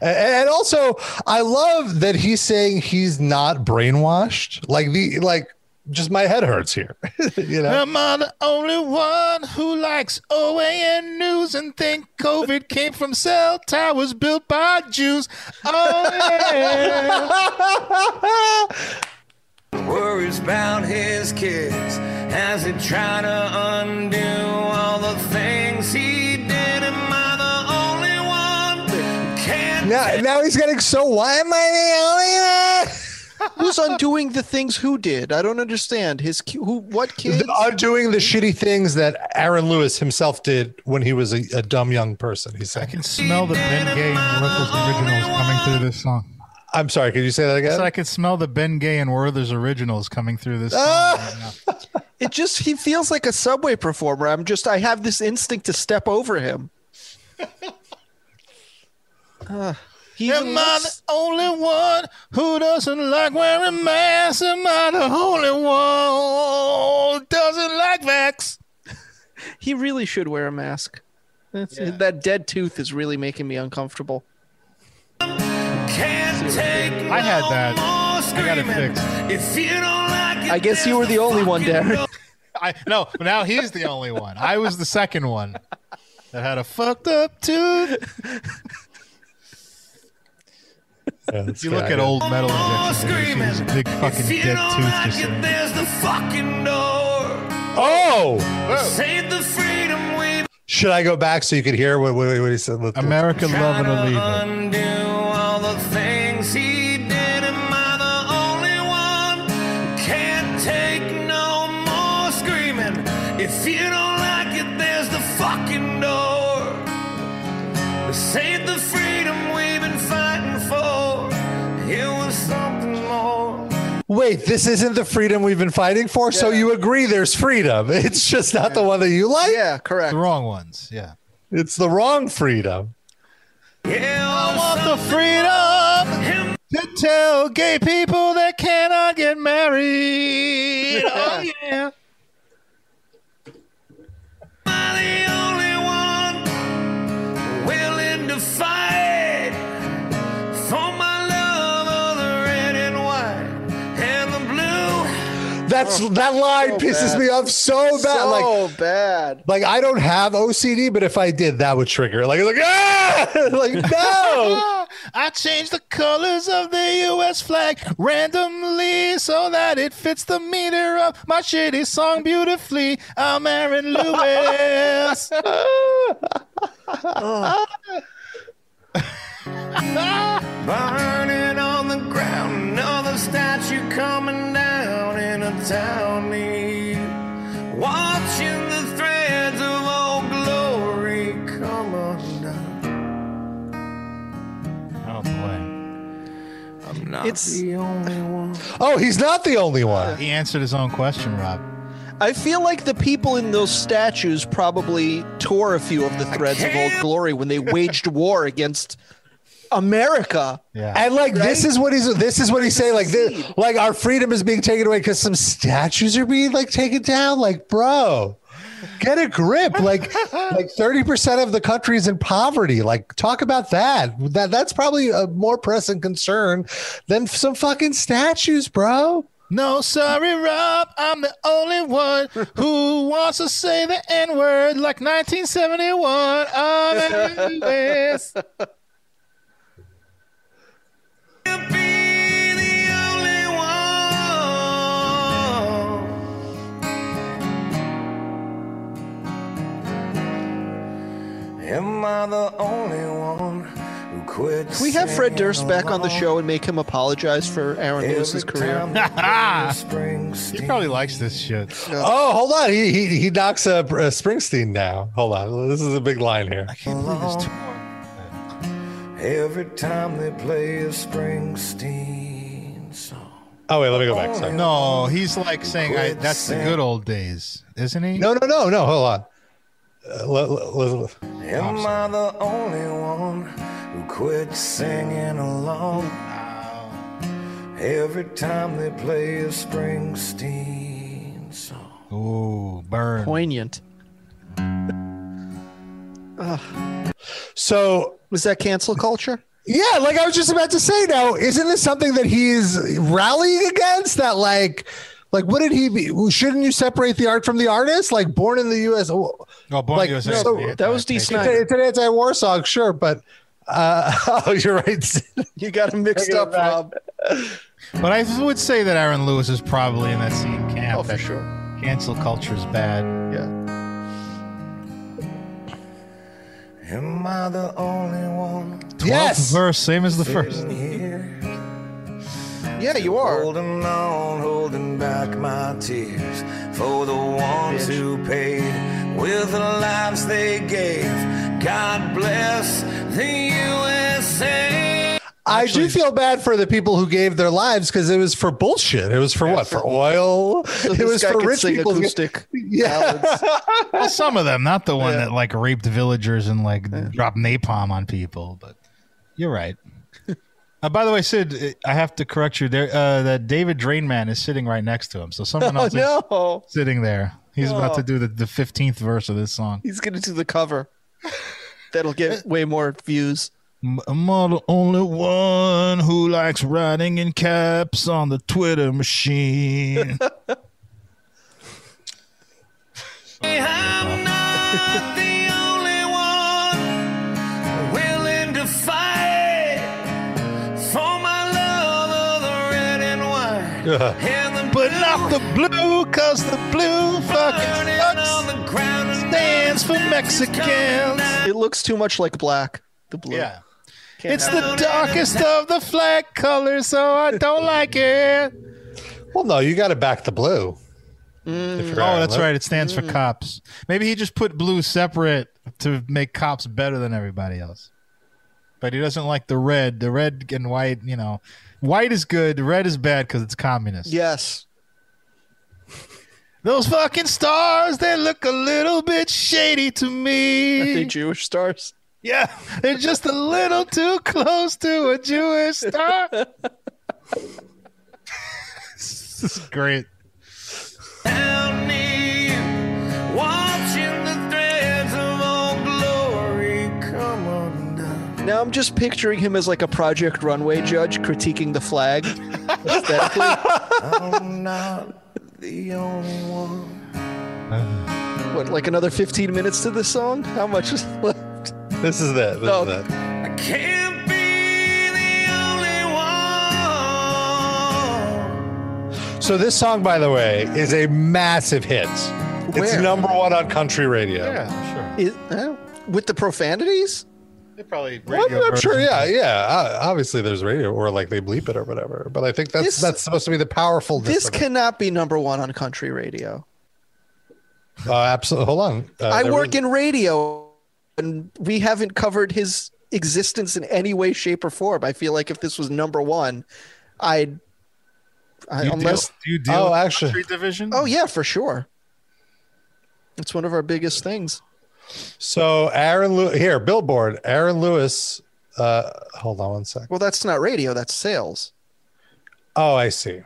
B: And also, I love that he's saying he's not brainwashed. Like the like, just my head hurts here. you know,
D: Am I the only one who likes OAN news and think COVID came from cell towers built by Jews? Oh, yeah.
I: Worries about his kids as he try to undo all the things he did. Am I the only one who can't
B: now, now he's getting so. Why am I the only one?
C: who's undoing the things who did? I don't understand. His who? What kids?
B: Undoing the shitty things that Aaron Lewis himself did when he was a, a dumb young person. He's
D: I can smell the Ben Gay and Werther's originals coming through this song.
B: I'm sorry. Could you say that again?
D: So I can smell the Ben Gay and Werther's originals coming through this.
B: Ah!
D: right.
C: It just he feels like a subway performer. I'm just I have this instinct to step over him. Uh, he even
D: Am I the only one who doesn't like wearing masks? Am I the only one who doesn't like vax?
C: he really should wear a mask. That's, That dead tooth is really making me uncomfortable.
I: Can't take
D: I had that. I got it fixed.
I: If you don't like it,
C: I guess you were the only one, Darren.
D: I no, now he's the only one. I was the second one that had a fucked up tooth.
B: Yeah,
D: If you look
B: good.
D: at old metal
I: more
D: injection, videos,
I: screaming.
D: there's a big fucking
I: if you
D: dead
I: don't
D: tooth
I: like
D: just
I: it,
D: sitting
I: there's the fucking door.
B: Oh,
I: Save the freedom we
B: should I go back so you could hear what, what, what he said? Let-
D: America and or
B: Wait, this isn't the freedom we've been fighting for. So you agree there's freedom. It's just not the one that you like.
C: Yeah, correct.
D: The wrong ones, yeah.
B: It's the wrong freedom.
I: Yeah,
D: I want the freedom to tell gay people that cannot get married. Oh yeah.
B: That's that line
C: so
B: pisses
C: bad.
B: me off so bad.
C: so
B: like,
C: bad.
B: like I don't have OCD, but if I did, that would trigger. Like, like ah, like no.
D: I changed the colors of the U.S. flag randomly so that it fits the meter of my shitty song beautifully. I'm Aaron Lewis.
I: Burning on the ground, another statue coming down in a town near. Watching the threads of old glory come undone.
D: oh boy.
I: I'm not
C: It's-
I: the only one.
B: Oh, he's not the only one.
D: He answered his own question, Rob.
C: I feel like the people in those statues probably tore a few of the threads of old glory when they waged war against America.
D: Yeah.
B: And like this is what he's this is what he's saying. Like this, like our freedom is being taken away because some statues are being like taken down. Like, bro, get a grip. Like, like thirty percent of the country is in poverty. Like, talk about that. That that's probably a more pressing concern than some fucking statues, bro.
D: No, sorry, Rob. I'm the only one who wants to say the N word like 1971. I'm in the
I: Am the only one who quit?
C: Can we have Fred Durst back on the show and make him apologize for Aaron Lewis's career?
I: time they play Springsteen.
D: He probably likes this shit.
B: Oh, hold on. He he he knocks uh, a, a uh, Springsteen now. Hold on. This is a big line here.
D: I can't believe there's two more.
I: Every time they play a Springsteen song.
B: Oh wait, let me go back. Sorry.
D: No, he's like saying I, that's the good old days, isn't he?
B: No, no, no, no. Hold on. Uh, let- let- let-
I: Am I the only one who quit singing along? Every time they play a Springsteen song.
D: Ooh, burn.
C: Poignant.
B: so
C: Was that cancel culture?
B: Yeah, like I was just about to say now, isn't this something that he's rallying against? That like like what did he be shouldn't you separate the art from the artist? Like born in the US oh,
D: Oh, Born
B: Like,
D: USA.
B: no,
D: Yeah,
C: that was D.
B: it's,
C: Snyder.
B: it's an anti-war song, sure, but uh oh you're right.
C: You got him mixed up,
B: back.
C: Rob.
D: But I would say that Aaron Lewis is probably in that same camp.
C: Oh, for sure.
D: Cancel culture is bad.
C: Yeah.
I: Am I the only one
B: yes.
D: Verse, same as the first.
I: Sitting here?
C: Yeah, you are.
I: Holding on, holding back my tears for the ones who paid with the lives they gave. God bless the USA.
B: I do feel bad for the people who gave their lives because it was for bullshit. It was for what? For oil.
C: So
B: it was for rich
C: sing
B: people.
C: acoustic
B: Yeah.
D: Well, some of them, not the one
C: Yeah.
D: that like raped villagers and like dropped napalm on people. But you're right. Uh, by the way, Sid, I have to correct you. There, uh, that David Draiman is sitting right next to him, so someone
C: Oh
D: else is sitting there. He's about
C: Oh.
D: to do the the fifteenth verse of this song.
C: he's gonna do the cover. That'll get way more views.
D: M- I'm the only one who likes writing in caps on the Twitter machine. but not the blue, cause the blue fucking
I: burning on
D: sucks.
I: the ground
D: Stands for Mexicans.
C: It looks too much like black. The blue.
D: Yeah.
C: Can't
D: It's the darkest of the flag colors, so I don't like it.
B: Well, no, you got to back the blue.
C: Mm.
D: Oh, that's right. It stands for cops. Maybe he just put blue separate to make cops better than everybody else. But he doesn't like the red. The red and white, you know, white is good. Red is bad because it's communist.
C: Yes.
D: Those fucking stars, they look a little bit shady to
C: Are they
D: me.
C: Jewish stars?
D: Yeah, they're just a little too close to a Jewish star. this is great.
I: down
C: Now I'm just picturing him as like a Project Runway judge critiquing the flag. aesthetically.
I: I'm not the only one.
C: what, like another 15 minutes to this song? How much is left?
B: This is that. This
C: No.
B: is it.
I: I can't be the only one.
B: So this song, by the way, is a massive hit. It's number one on country radio.
D: Yeah, sure.
C: Is, uh, with the profanities?
D: They probably
B: Well,
D: radio
B: I'm sure. Yeah, yeah. Uh, obviously, there's radio, or like they bleep it or whatever. But I think that's
C: This-
B: that's supposed to be the powerful.
C: This cannot be number one on country radio.
B: Uh, absolutely. Hold on. Uh,
C: I work
B: was-
C: in radio, and we haven't covered his existence in any way, shape, or form. I feel like if this was number one, I'd. I,
D: You
C: unless,
D: deal, do you deal
B: Oh,
D: with
B: actually-
D: country division?
C: oh yeah, for sure. It's one of our biggest things.
B: So Aaron Lew- here, Billboard. Aaron Lewis Uh, hold on one sec.
C: Well, that's not radio. That's sales.
B: Oh, I see.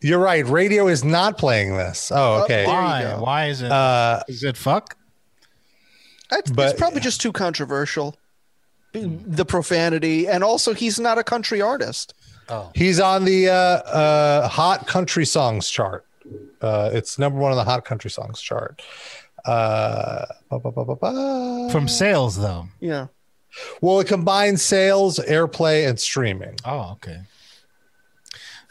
B: You're right. Radio is not playing this. Oh, okay.
C: There you
D: Why?
C: go.
D: Why is it?
B: Uh,
D: is it fuck?
C: It's,
B: But-
C: it's probably just too controversial. The profanity, and also he's not a country artist.
B: he's on the uh, uh, hot country songs chart. Uh, it's number one on the hot country songs chart. Uh, ba, ba, ba, ba, ba.
D: From sales, though.
C: Yeah.
B: well, it combines sales, airplay, and streaming.
D: Oh, okay.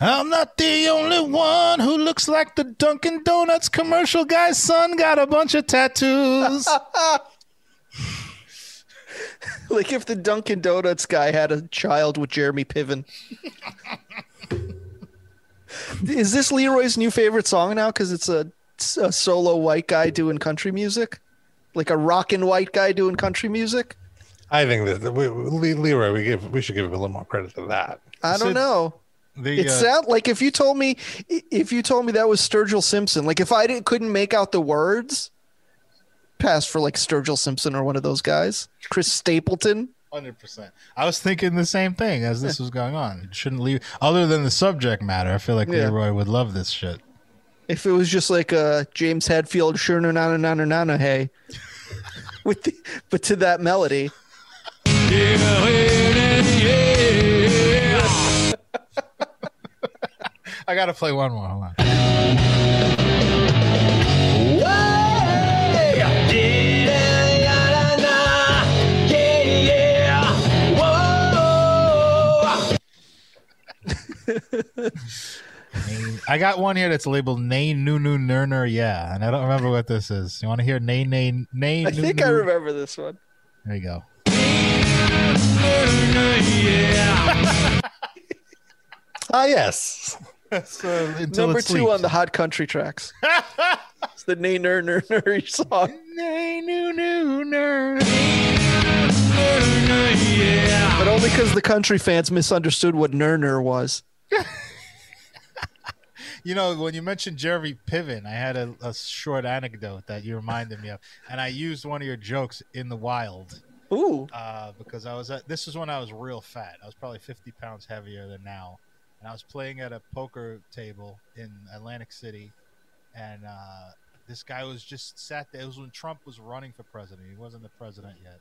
D: I'm not the only one who looks like the Dunkin' Donuts commercial guy's son got a bunch of tattoos.
C: Like if the Dunkin' Donuts guy had a child with Jeremy Piven. Is this Leroy's new favorite song now? Because it's a, a solo white guy doing country music, like a rockin' white guy doing country music.
B: I think that that we, we- Leroy, we give we should give him a little more credit than that.
C: I don't
D: So
C: know.
D: the,
C: It
D: uh,
C: sound like if you told me if you told me that was Sturgill Simpson, like if I didn't couldn't make out the words, pass for like Sturgill Simpson or one of those guys, Chris Stapleton.
D: Hundred percent. I was thinking the same thing as this was going on. It shouldn't leave. Other than the subject matter, I feel like
C: Yeah.
D: Leroy would love this shit.
C: If it was just like a James Hetfield, sure no na na na na na hey, with the, but to that melody,
D: I gotta play one more. Hold on. I got one here that's labeled Nay Noo Noo Ner Ner Yeah, and I don't remember what this is. You want to hear Nay Nay Nay?
C: I think I remember this one.
D: There you go.
B: Ah, yes.
D: That's, uh,
C: Number two
D: sleeps.
C: on the hot country tracks. it's the nay ner ner ner song.
D: Nay Noo Noo Ner.
C: But only because the country fans misunderstood what ner ner was.
D: You know, when you mentioned Jeremy Piven, I had a, a short anecdote that you reminded me of, and I used one of your jokes in the wild
C: Ooh.
D: uh, because I was at. This was when I was real fat. I was probably fifty pounds heavier than now, and I was playing at a poker table in Atlantic City, and uh, this guy was just sat there. It was when Trump was running for president. He wasn't the president yet,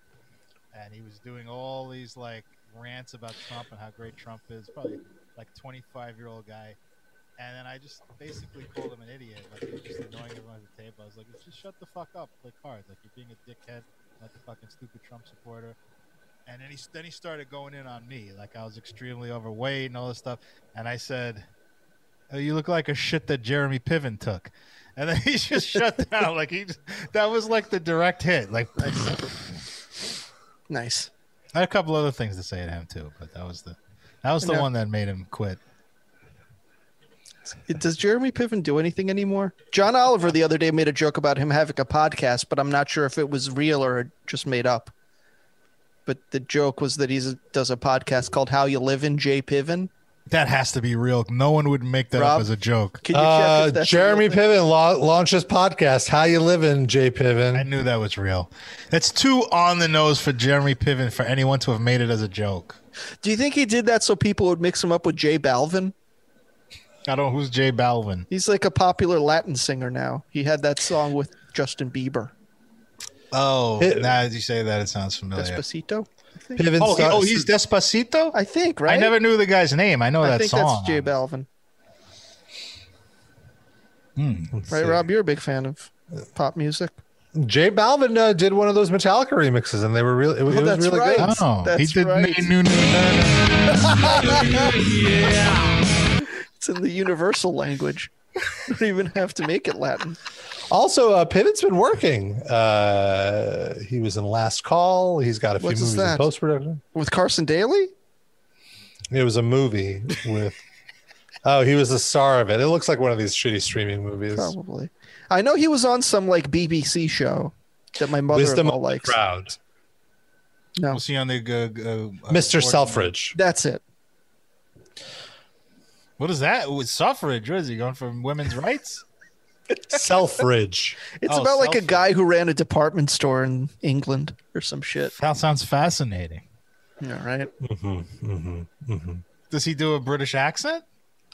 D: and he was doing all these like rants about Trump and how great Trump is. Probably like twenty five year old guy. And then I just basically called him an idiot. Like he was just annoying everyone at the table. I was like, just shut the fuck up, play cards. Like you're being a dickhead, not a fucking stupid Trump supporter. And then he then he started going in on me, like I was extremely overweight and all this stuff. And I said, oh, "You look like a shit that Jeremy Piven took." And then he just shut down. Like he, just, that was like the direct hit. Like
C: Nice.
D: I had a couple other things to say to him too, but that was the that was the
C: Yeah.
D: one that made him quit.
C: Does Jeremy Piven do anything anymore? John Oliver the other day made a joke about him having a podcast, but I'm not sure if it was real or just made up. But the joke was that he does a podcast called How You Live in Jay Piven.
D: That has to be real. No one would make that
C: Rob?
D: up as a joke.
C: Can you check
B: Uh,
C: if that's a
B: Jeremy
C: real thing?
B: Piven la- launches podcast. How you living, Jay Piven.
D: I knew that was real. That's too on the nose for Jeremy Piven for anyone to have made it as a joke.
C: Do you think he did that so people would mix him up with Jay Balvin?
D: I don't know who's Jay Balvin.
C: He's like a popular Latin singer now. He had that song with Justin Bieber,
D: Oh,
B: It-
D: now as you say that, it sounds familiar.
C: Despacito. I think,
B: Piven
D: Oh, he- oh, he's Despacito.
C: I think right.
D: I never knew the guy's name. I know
C: I
D: that
C: think
D: song.
C: that's Jay Balvin.
B: Let's
C: Right,
B: see.
C: Rob? You're a big fan of pop music.
B: Jay Balvin uh, did one of those Metallica remixes, and they were really. It, was- it was really
C: right.
B: good.
D: Oh, he did.
C: right.
D: Nay, noo, noo, na, na.
C: It's in the universal language. You don't even have to make it Latin.
B: Also, uh, Piven's been working. Uh, he was in Last Call. He's got a few
C: What's
B: movies in post production.
C: With Carson Daly?
B: It was a movie with. oh, he was the star of it. It looks like one of these shitty streaming movies.
C: Probably. I know he was on some like BBC show that my
B: Wisdom
C: mother-in-law likes.
B: crowd.
C: No,
D: Was he on the uh, uh,
B: Mr. Selfridge.
C: that's it.
D: What is that? With suffrage? What is he going from women's rights?
B: Selfridge.
C: It's
D: Oh,
C: about like a guy who ran a department store in England or some shit.
D: That sounds fascinating.
C: Yeah, right. Mm-hmm, mm-hmm, mm-hmm.
D: Does he do a British accent?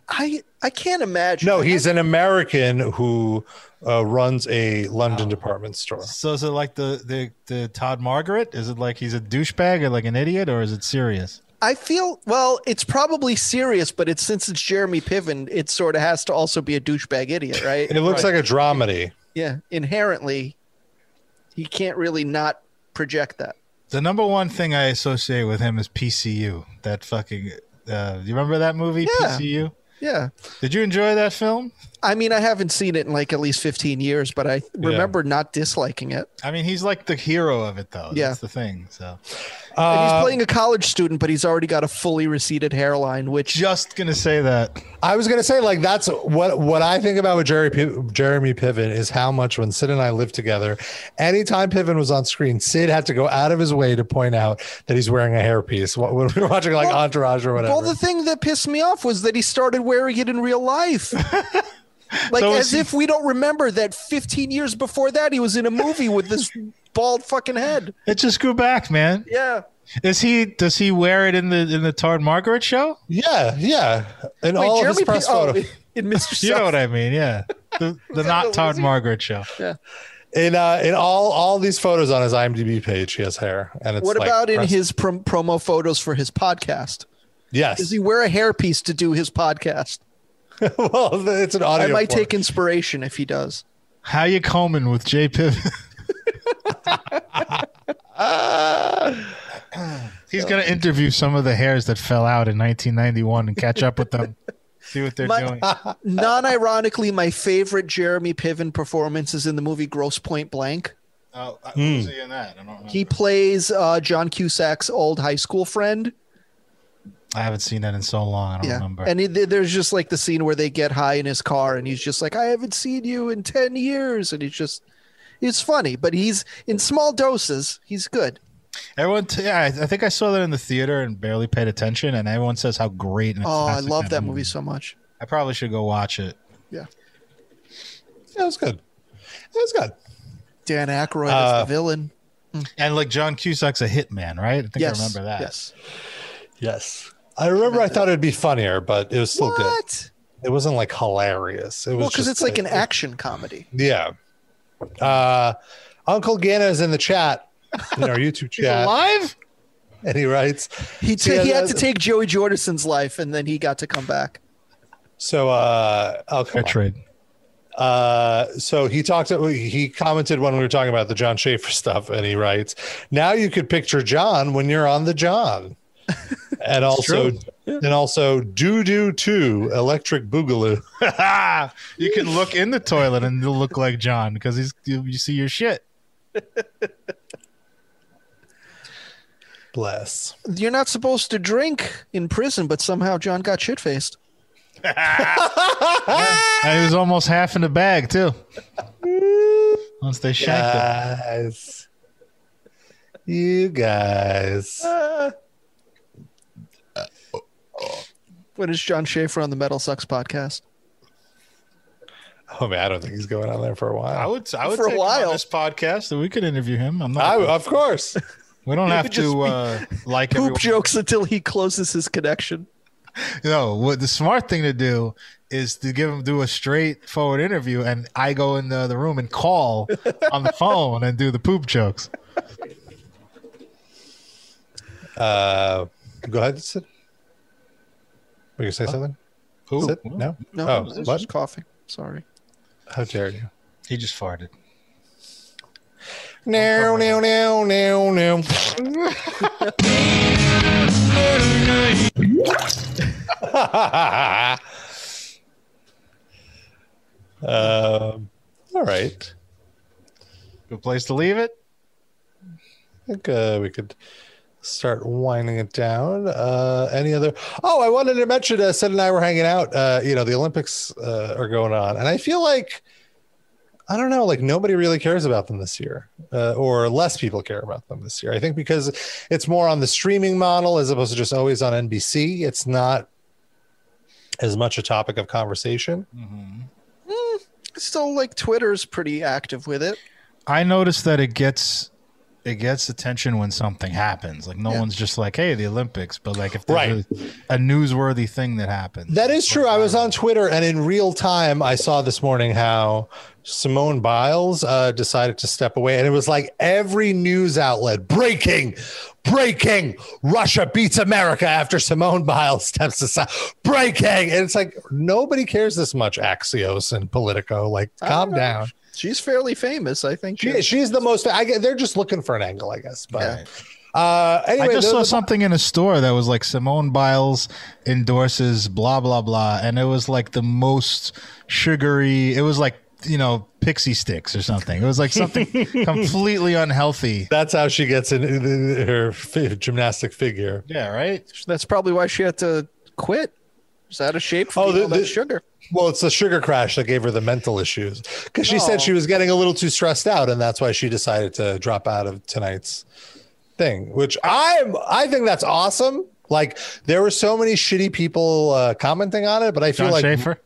C: I I can't imagine.
B: No, he's an American who uh, runs a London department store.
D: So is it like the, the the Todd Margaret? Is it like he's a douchebag or like an idiot, or is it serious?
C: I feel well. It's probably serious, but it's since it's Jeremy Piven, it sort of has to also be a douchebag idiot, right?
B: It looks like a dramedy.
C: yeah. Inherently, he can't really not project that.
D: The number one thing I associate with him is PCU. That fucking. Uh, you remember that movie
C: Yeah.
D: PCU?
C: Yeah.
D: Did you enjoy that film?
C: I mean, I haven't seen it in like at least 15 years, but I remember not disliking it.
D: I mean, he's like the hero of it, though.
C: Yeah.
D: That's the thing. So
C: and he's
B: Uh,
C: playing a college student, but he's already got a fully receded hairline, which
D: just gonna say that.
B: I was gonna say like that's what what I think about with Jerry P- Jeremy Piven is how much when Sid and I lived together, anytime Piven was on screen, Sid had to go out of his way to point out that he's wearing a hairpiece when we were watching like Entourage or whatever.
C: Well, the thing that pissed me off was that he started wearing it in real life. like
D: So
C: as
D: he-
C: if we don't remember that 15 years before that he was in a movie with this bald fucking head.
D: It just grew back, man.
C: Yeah.
D: Is he? Does he wear it in the in the Todd Margaret show?
B: yeah, yeah, In
C: Wait,
B: all of his press
C: P- oh,
B: photo
D: You
C: in Mr.
D: know what I mean? Yeah. The, the not Todd Margaret show. Yeah.
B: In uh, in all all these photos on his IMDb page, he has hair, and it's
C: What
B: like
C: about in his prom- promo photos for his podcast?
B: yes?
C: Does he wear a hairpiece to do his podcast?
B: well, it's an audio.
C: I might
B: form.
C: take inspiration if he does.
D: How you combing with Jay Piven? He's gonna interview some of the hairs that fell out in 1991 and catch up with them. See what they're
C: My-
D: doing.
C: Non-ironically, my favorite Jeremy Piven performance is in the movie Grosse Pointe Blank.
D: Oh, uh, who's he in that? I don't know.
C: He plays uh, John Cusack's old high school friend.
D: I haven't seen that in so long. I don't
C: Yeah,
D: remember.
C: and he, there's just like the scene where they get high in his car, and he's just like, "I haven't seen you in ten years," and he's just, it's funny, but he's in small doses. He's good.
D: Everyone, t- yeah, I, I think I saw that in the theater and barely paid attention. And everyone says how great. And
C: Oh, I love that movie so much.
D: I probably should go watch it.
C: Yeah,
B: Yeah, it was good. It was good.
C: Dan Aykroyd
B: Uh,
C: is the villain.
D: And like John Cusack's a hitman, right? I think
C: Yes,
D: I remember that.
C: Yes.
B: Yes, I remember. I thought it'd be funnier, but it was still good. It wasn't like hilarious. It was
C: Well, because
B: just
C: it's like an action comedy.
B: Yeah. Uh, Uncle Gana is in the chat in our YouTube
D: He's
B: chat,
D: alive?
B: and he writes.
C: He
B: See,
C: ta- he had to take Joey Jordison's life, and then he got to come back.
B: So, uh, oh, come
D: Fair trade.
B: Uh, so he talked. He commented when we were talking about the Jon Schaffer stuff, and he writes, "Now you could picture John when you're on the John." And also, and also, doo doo two electric boogaloo.
D: you can look in the toilet and you'll look like John because he's you, you see your shit.
B: Bless.
C: You're not supposed to drink in prison, but somehow John got shit faced.
D: And he was almost half in the bag too. Once they shanked him.
B: Guys, you guys. Ah.
C: When is Jon Schaffer on the MetalSucks podcast?
B: Oh man, I don't think he's going on there for a while.
D: I would I would
C: For a
D: take him on
C: while.
D: this podcast and we could interview him. I'm not,
B: I,
D: not.
B: of course.
D: we don't have to uh, like
C: Poop
D: everyone.
C: jokes until he closes his connection.
D: No, what the smart thing to do is to give him do a straightforward interview, and I go in the, the room and call on the phone and do the poop jokes.
B: Uh, go ahead, Sid. Were you gonna say something?
D: Who?
B: Sid? No.
C: No,
B: Oh,
C: it's
B: what?
C: just coughing. Sorry.
B: How dare you?
D: He just farted.
B: No, no, no, no, no. um, all right.
D: Good place to leave it.
B: I think uh, we could start winding it down. Uh, any other? Oh, I wanted to mention. Uh, Sid and I were hanging out. Uh, you know, the Olympics uh, are going on, and I feel like I don't know, like nobody really cares about them this year, uh, or less people care about them this year. I think because it's more on the streaming model as opposed to just always on NBC. It's not as much a topic of conversation.
C: mm-hmm Still, like Twitter's pretty active with it.
D: I noticed that it gets it gets attention when something happens. Like no one's just like, "Hey, the Olympics," but like if there's
B: Right.
D: a, a newsworthy thing that happens.
B: That is true. I was on Twitter and in real time, I saw this morning how Simone Biles uh, decided to step away. And it was like every news outlet breaking, breaking. Russia beats America after Simone Biles steps aside. Breaking. And it's like nobody cares this much, Axios and Politico. Like, calm
C: know.
B: Down.
C: She's fairly famous, I think.
B: She, she's the most, I get, they're just looking for an angle, I guess. But uh, anyway,
D: I just saw
B: the-
D: something in a store that was like Simone Biles endorses blah blah blah, and it was like the most sugary. It was like you know Pixy Stix or something. It was like something completely unhealthy.
B: That's how she gets in her fi- gymnastic figure.
D: Yeah, right.
C: That's probably why she had to quit. Is out of shape for
B: Oh, the-
C: all that
B: the-
C: sugar.
B: Well, it's the sugar crash that gave her the mental issues because she
C: Oh.
B: said she was getting a little too stressed out, and that's why she decided to drop out of tonight's thing. Which I'm, I think that's awesome. Like there were so many shitty people uh, commenting on it, but I feel
D: Jon
B: like
D: Schaffer.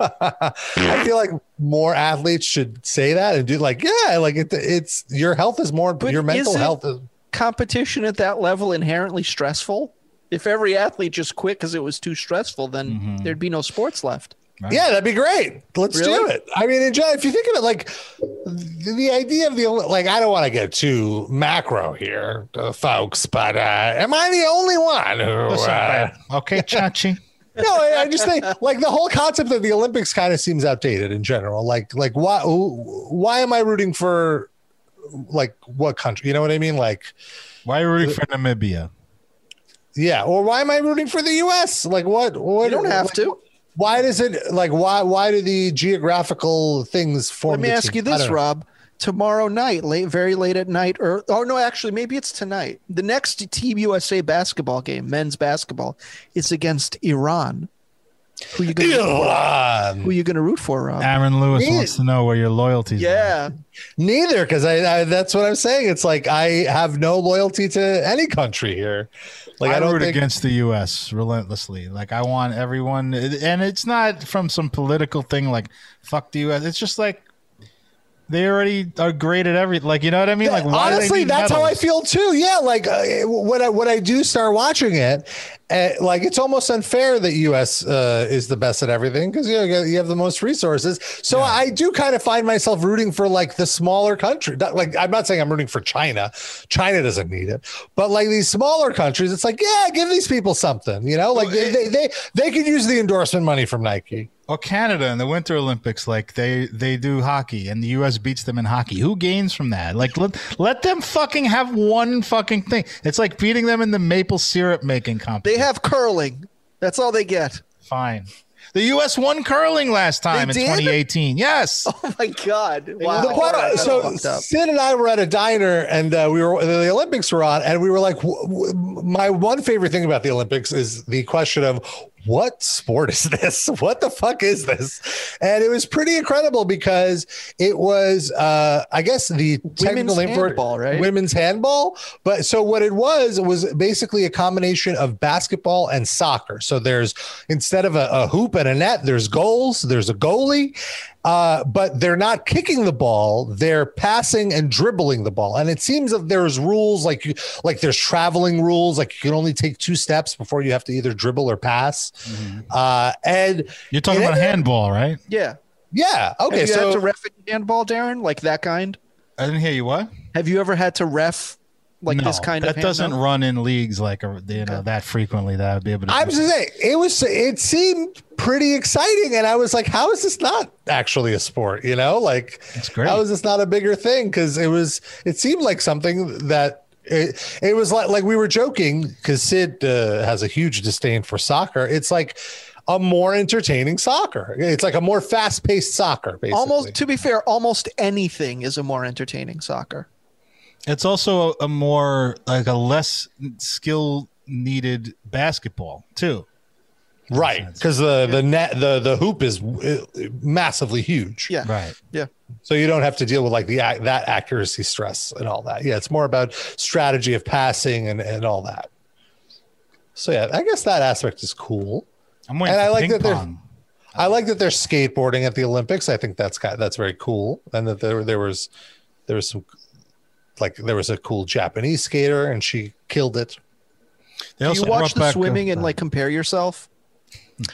B: I feel like more athletes should say that and do like, yeah, like it, it's your health is more your mental health is.
C: Competition at that level inherently stressful. If every athlete just quit because it was too stressful, then
B: Mm-hmm.
C: there'd be no sports left.
B: Yeah, that'd be great. Let's do it. I mean, in general, if you think of it, like the, the idea of the Oli- like, I don't want to get too macro here, uh, folks, but uh, am I the only one who?
D: Listen,
B: Uh,
D: okay, Chachi.
B: no, I, I just think like the whole concept of the Olympics kind of seems outdated in general. Like, like why? Why am I rooting for? Like what country? You know what I mean? Like,
D: Why are you rooting for Namibia?
B: Yeah, or why am I rooting for the U.S.? Like, what? What?
C: You don't have
B: like,
C: to.
B: Why does it like? Why? Why do the geographical things form?
C: Let me ask you
B: team? I
C: this. Rob. Tomorrow night, late, very late at night, or oh no, actually, maybe it's tonight. The next Team USA basketball game, men's basketball, is against Iran. Who you gonna
B: Iran.
C: who you gonna root for, Rob?
D: Aaron Lewis
B: Me?
D: wants to know where your loyalties. are.
C: Yeah,
B: Neither, because I, I that's what I'm saying. It's like I have no loyalty to any country here. Like I,
D: I,
B: don't
D: root
B: think
D: against the U.S. relentlessly. Like I want everyone, and it's not from some political thing like "fuck the U.S." It's just like they already are great at everything. Like you know what I mean? Like why
B: honestly,
D: need
B: that's how I feel too. Yeah, like uh, when I when I do start watching it, uh, like it's almost unfair that U.S. Uh, is the best at everything because you know, you have the most resources. So I do kind of find myself rooting for like the smaller country. Not- Like I'm not saying I'm rooting for China. China doesn't need it, but like these smaller countries, it's like yeah, give these people something. You know, like they they they, they could use the endorsement money from Nike.
D: Or Canada in the Winter Olympics, like they they do hockey, and the U.S. beats them in hockey. Who gains from that? Like let let them fucking have one fucking thing. It's like beating them in the maple syrup making competition.
C: they have curling. That's all they get.
D: Fine. The U.S. won curling last time in
C: did?
D: 2018. Yes.
C: Oh my god! Wow.
B: The point-
C: That's
B: so
C: fucked up.
B: Sid and I were at a diner, and uh, we were the Olympics were on, and we were like, w- w- my one favorite thing about the Olympics is the question of what sport is this? What the fuck is this? And it was pretty incredible because it was, uh, I guess, the technical name for it,
C: handball, right?
B: women's handball. But so what it was was basically a combination of basketball and soccer. So there's instead of a, a hoop and a net, there's goals, there's a goalie, uh, but they're not kicking the ball; they're passing and dribbling the ball. And it seems that there's rules like you, like there's traveling rules, like you can only take two steps before you have to either dribble or pass. Uh, and
D: You're talking
B: it
D: about
B: ended-
D: handball, right?
C: yeah.
B: yeah, okay,
C: Have you
B: so
C: had to ref handball, Darren? Like that kind?
D: I didn't hear you. What?
C: Have you ever had to ref like
D: no,
C: this kind
D: that
C: of? that
D: doesn't
C: no?
D: run in leagues like uh, you know that frequently that I'd be able to.
B: I was just saying it was it seemed pretty exciting, and I was like, how is this not actually a sport? You know, like
D: It's great.
B: how is this not a bigger thing? Because it was it seemed like something that. It, it was like like we were joking because Sid uh, has a huge disdain for soccer. It's like a more entertaining soccer. It's like a more fast paced soccer. Basically,
C: Almost. To be fair, almost anything is a more entertaining soccer.
D: It's also a, a more like a less skill needed basketball too.
B: right because the the net the the hoop is uh, massively huge.
C: Yeah.
D: Right.
C: Yeah.
B: So you don't have to deal with like the that accuracy stress and all that. Yeah, it's more about strategy of passing and and all that. So yeah, I guess that aspect is cool.
D: I'm waiting
B: And I like
D: ping
B: that they're-
D: pong.
B: I like that they're skateboarding at the Olympics. I think that's kind that's very cool, and that there there was there was some like there was a cool Japanese skater and she killed it.
D: They
C: Do
D: also
C: you watch the
D: back, uh,
C: swimming and like compare yourself?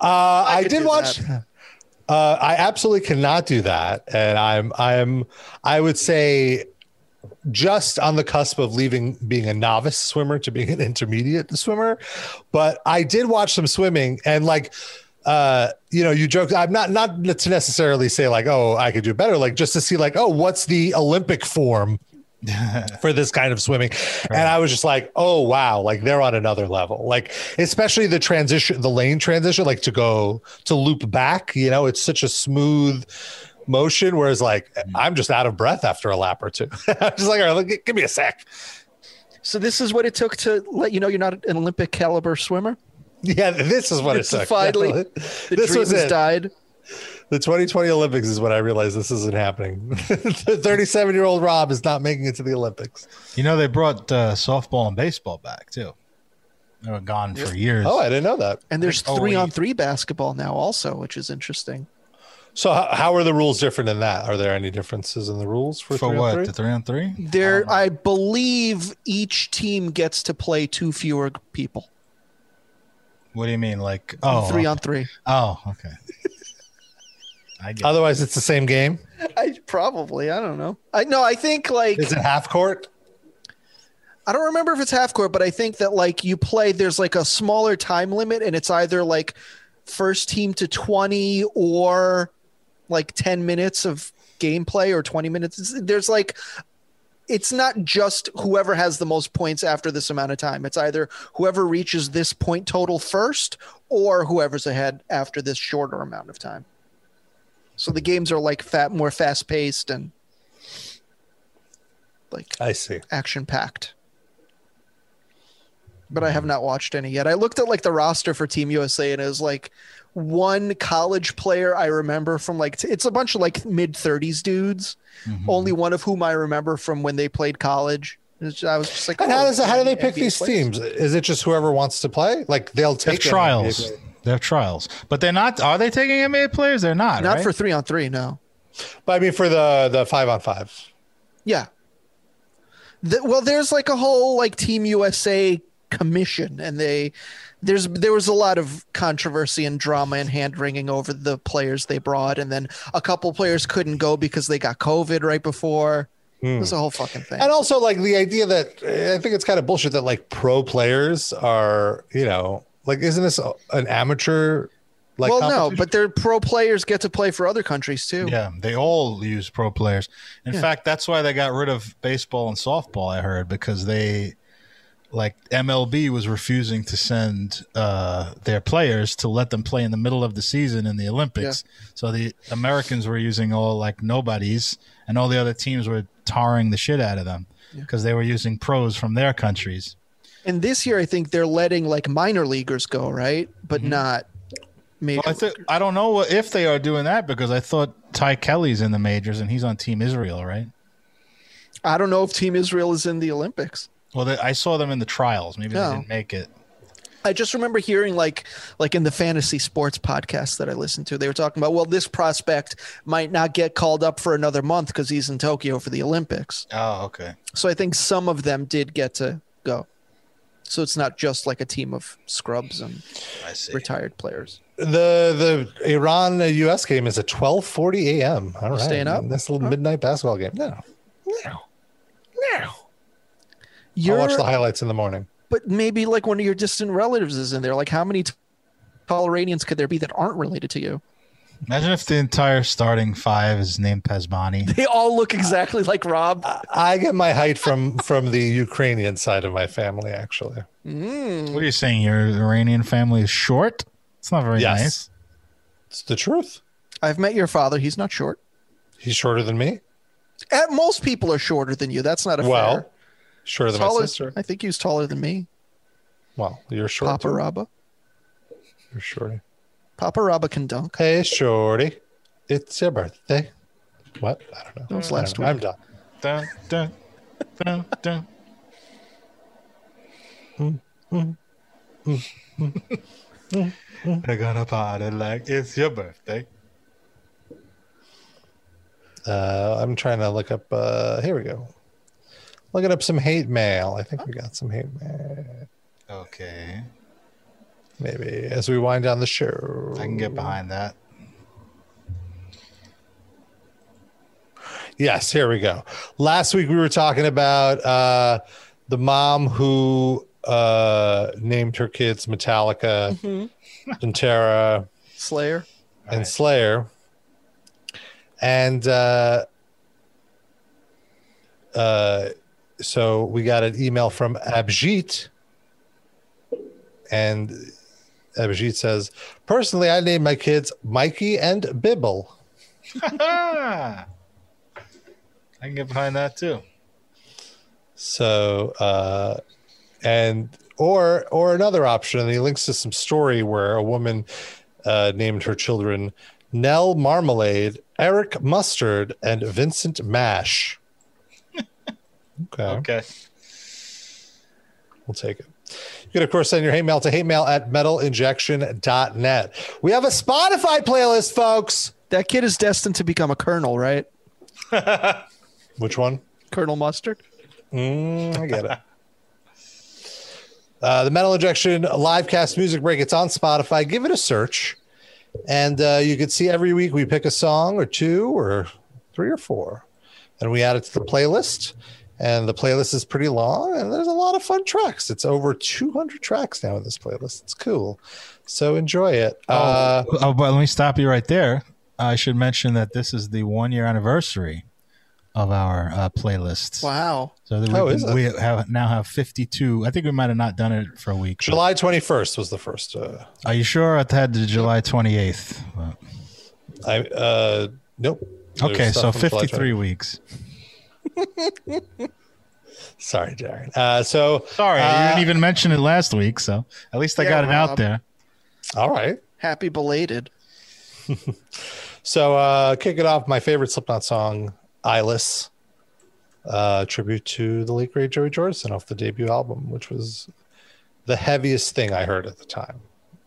B: Uh, I,
C: could
B: did watch. Uh, I absolutely cannot do that, and I'm I'm I would say just on the cusp of leaving being a novice swimmer to being an intermediate swimmer. But I did watch some swimming, and like uh you know you joke i'm not not to necessarily say like oh i could do better like just to see like oh what's the olympic form for this kind of swimming. And i was just like oh wow. Like they're on another level. Like especially the transition the lane transition like to go to loop back you know it's such a smooth motion. Whereas like mm. i'm just out of breath after a lap or two. I'm just like all right gi- give me a sec.
C: So this is what it took to let you know you're not an Olympic caliber swimmer.
B: yeah this is what it
C: It's
B: took.
C: finally the
B: this
C: dream
B: was
C: has
B: it.
C: died.
B: The 2020 Olympics is when I realized this isn't happening. the 37 year old Rob is not making it to the Olympics.
D: You know, they brought uh, softball and baseball back too. They were gone for years.
B: Oh, I didn't know that.
C: And there's
D: Oh,
C: three on
D: wait.
C: three basketball now also, which is interesting.
B: So, how, how are the rules different in that? Are there any differences in the rules for,
D: for
B: three on
D: what?
B: three?
D: The three on three?
C: There, I believe each team gets to play two fewer people.
D: What do you mean? Like oh,
C: three on three.
D: Oh, okay. I get.
B: Otherwise, it's the same game.
C: I probably. I don't know. I no. I think like
B: Is it half court?
C: I don't remember if it's half court, but I think that like you play, there's like a smaller time limit, and it's either like first team to 20 or like 10 minutes of gameplay or 20 minutes. It's- There's like, it's not just whoever has the most points after this amount of time. It's either whoever reaches this point total first or whoever's ahead after this shorter amount of time. So the games are like fat, more fast paced and like
B: I see.
C: action packed. But I have not watched any yet. I looked at like the roster for Team USA and it was like one college player I remember from like t- it's a bunch of like mid 30s dudes,
B: Mm-hmm.
C: only one of whom I remember from when they played college. It's- I was just like,
B: And how
C: oh,
B: does how do they pick
C: NBA
B: these
C: players.
B: teams? Is it just whoever wants to play? Like they'll take
D: trials. They have trials, but they're not. Are they taking NBA players? They're not.
C: Not
D: right?
C: for three on three, no.
B: But I mean, for the the five on five.
C: Yeah. The, well, there's like a whole like Team USA commission, and they there's there was a lot of controversy and drama and hand wringing over the players they brought, and then a couple players couldn't go because they got COVID right before. Hmm. It was a whole fucking thing.
B: And also, like the idea that I think it's kind of bullshit that like pro players are, you know, like isn't this an amateur? Like
C: well, no, but their pro players get to play for other countries too.
D: Yeah, they all use pro players. In
C: Yeah.
D: fact, that's why they got rid of baseball and softball. I heard because they, like MLB, was refusing to send uh, their players to let them play in the middle of the season in the Olympics. So the Americans were using all like nobodies, and all the other teams were tarring the shit out of them because they were using pros from their countries.
C: And this year, I think they're letting like minor leaguers go, right? But mm-hmm. not major.
D: Well, I, th- I don't know what- if they are doing that because I thought Ty Kelly's in the majors and he's on Team Israel, right?
C: I don't know if Team Israel is in the Olympics.
D: Well, they, I saw them in the trials. Maybe
C: No.
D: they didn't make it.
C: I just remember hearing like like in the fantasy sports podcast that I listened to, they were talking about well, this prospect might not get called up for another month because he's in Tokyo for the Olympics.
D: Oh, okay.
C: So I think some of them did get to go. So it's not just like a team of scrubs and retired players.
B: the the Iran U.S. game is at twelve forty a.m. All right,
C: staying up?
B: This little midnight basketball game. No, no, no. I'll
C: You're,
B: watch the highlights in the morning.
C: but maybe like one of your distant relatives is in there. Like how many t- tall Iranians could there be that aren't related to you?
D: Imagine if the entire starting five is named Pasbani.
C: They all look exactly like Rob.
B: I get my height from from the Ukrainian side of my family, actually. Mm.
D: What are you saying? Your Iranian family is short? It's not very
B: Yes.
D: nice.
B: It's the truth.
C: I've met your father. He's not short.
B: He's shorter than me.
C: At most people are shorter than you. That's not a
B: Well,
C: fair.
B: shorter than my sister.
C: I think he was taller than me.
B: Well, you're short.
C: Papa
B: too.
C: Rabba.
B: You're shorty.
C: Papa Rabba can dunk.
B: Hey, shorty, it's your birthday. What? I don't know.
C: That was last week.
B: I'm done.
D: Dun, dun, dun, dun. They're gonna party like it's your birthday.
B: Uh, I'm trying to look up. Uh, here we go. Looking up some hate mail. I think we got some hate mail.
D: Okay.
B: Maybe as we wind down the show.
D: I can get behind that.
B: Yes, here we go. Last week we were talking about uh, the mom who uh, named her kids Metallica, and Pantera,
C: Slayer.
B: and Slayer. And uh, uh, so we got an email from Abjit. And Abjit says, Personally, I named my kids Mikey and Bibble.
D: I can get behind that too.
B: So, uh, and or or another option, and he links to some story where a woman uh, named her children Nell Marmalade, Eric Mustard, and Vincent Mash. Okay,
D: Okay.
B: we'll take it. Can, of course, send your hate mail to hate mail at metalinjection.net. We have a Spotify playlist, folks.
C: That kid is destined to become a colonel, right?
B: Which one?
C: Colonel Mustard.
B: Mm, I get it. Uh, the Metal Injection livecast music break. It's on Spotify. Give it a search, and uh, you can see every week we pick a song or two or three or four, and we add it to the playlist. And the playlist is pretty long, and there's a lot of fun tracks. It's over 200 tracks now in this playlist. It's cool, so enjoy it. Uh,
D: oh, but let me stop you right there. I should mention that this is the one year anniversary of our uh, playlists.
C: Wow.
D: So that
B: Oh,
D: we,
B: is it?
D: we have now have 52. I think we might have not done it for a week.
B: July 21st was the first. Uh,
D: Are you sure? I had the July 28th. Well,
B: I uh, nope.
D: Okay, so
B: stuff from July
D: 53 weeks.
B: Sorry, Jared. Uh, so
D: Sorry,
B: uh,
D: you didn't even mention it last week, so at least I
C: Yeah,
D: got it out
C: Rob.
D: there.
B: All right.
C: Happy belated.
B: So uh kick it off, my favorite Slipknot song, Eyeless. Uh tribute to the late great Joey Jordison off the debut album, which was the heaviest thing I heard at the time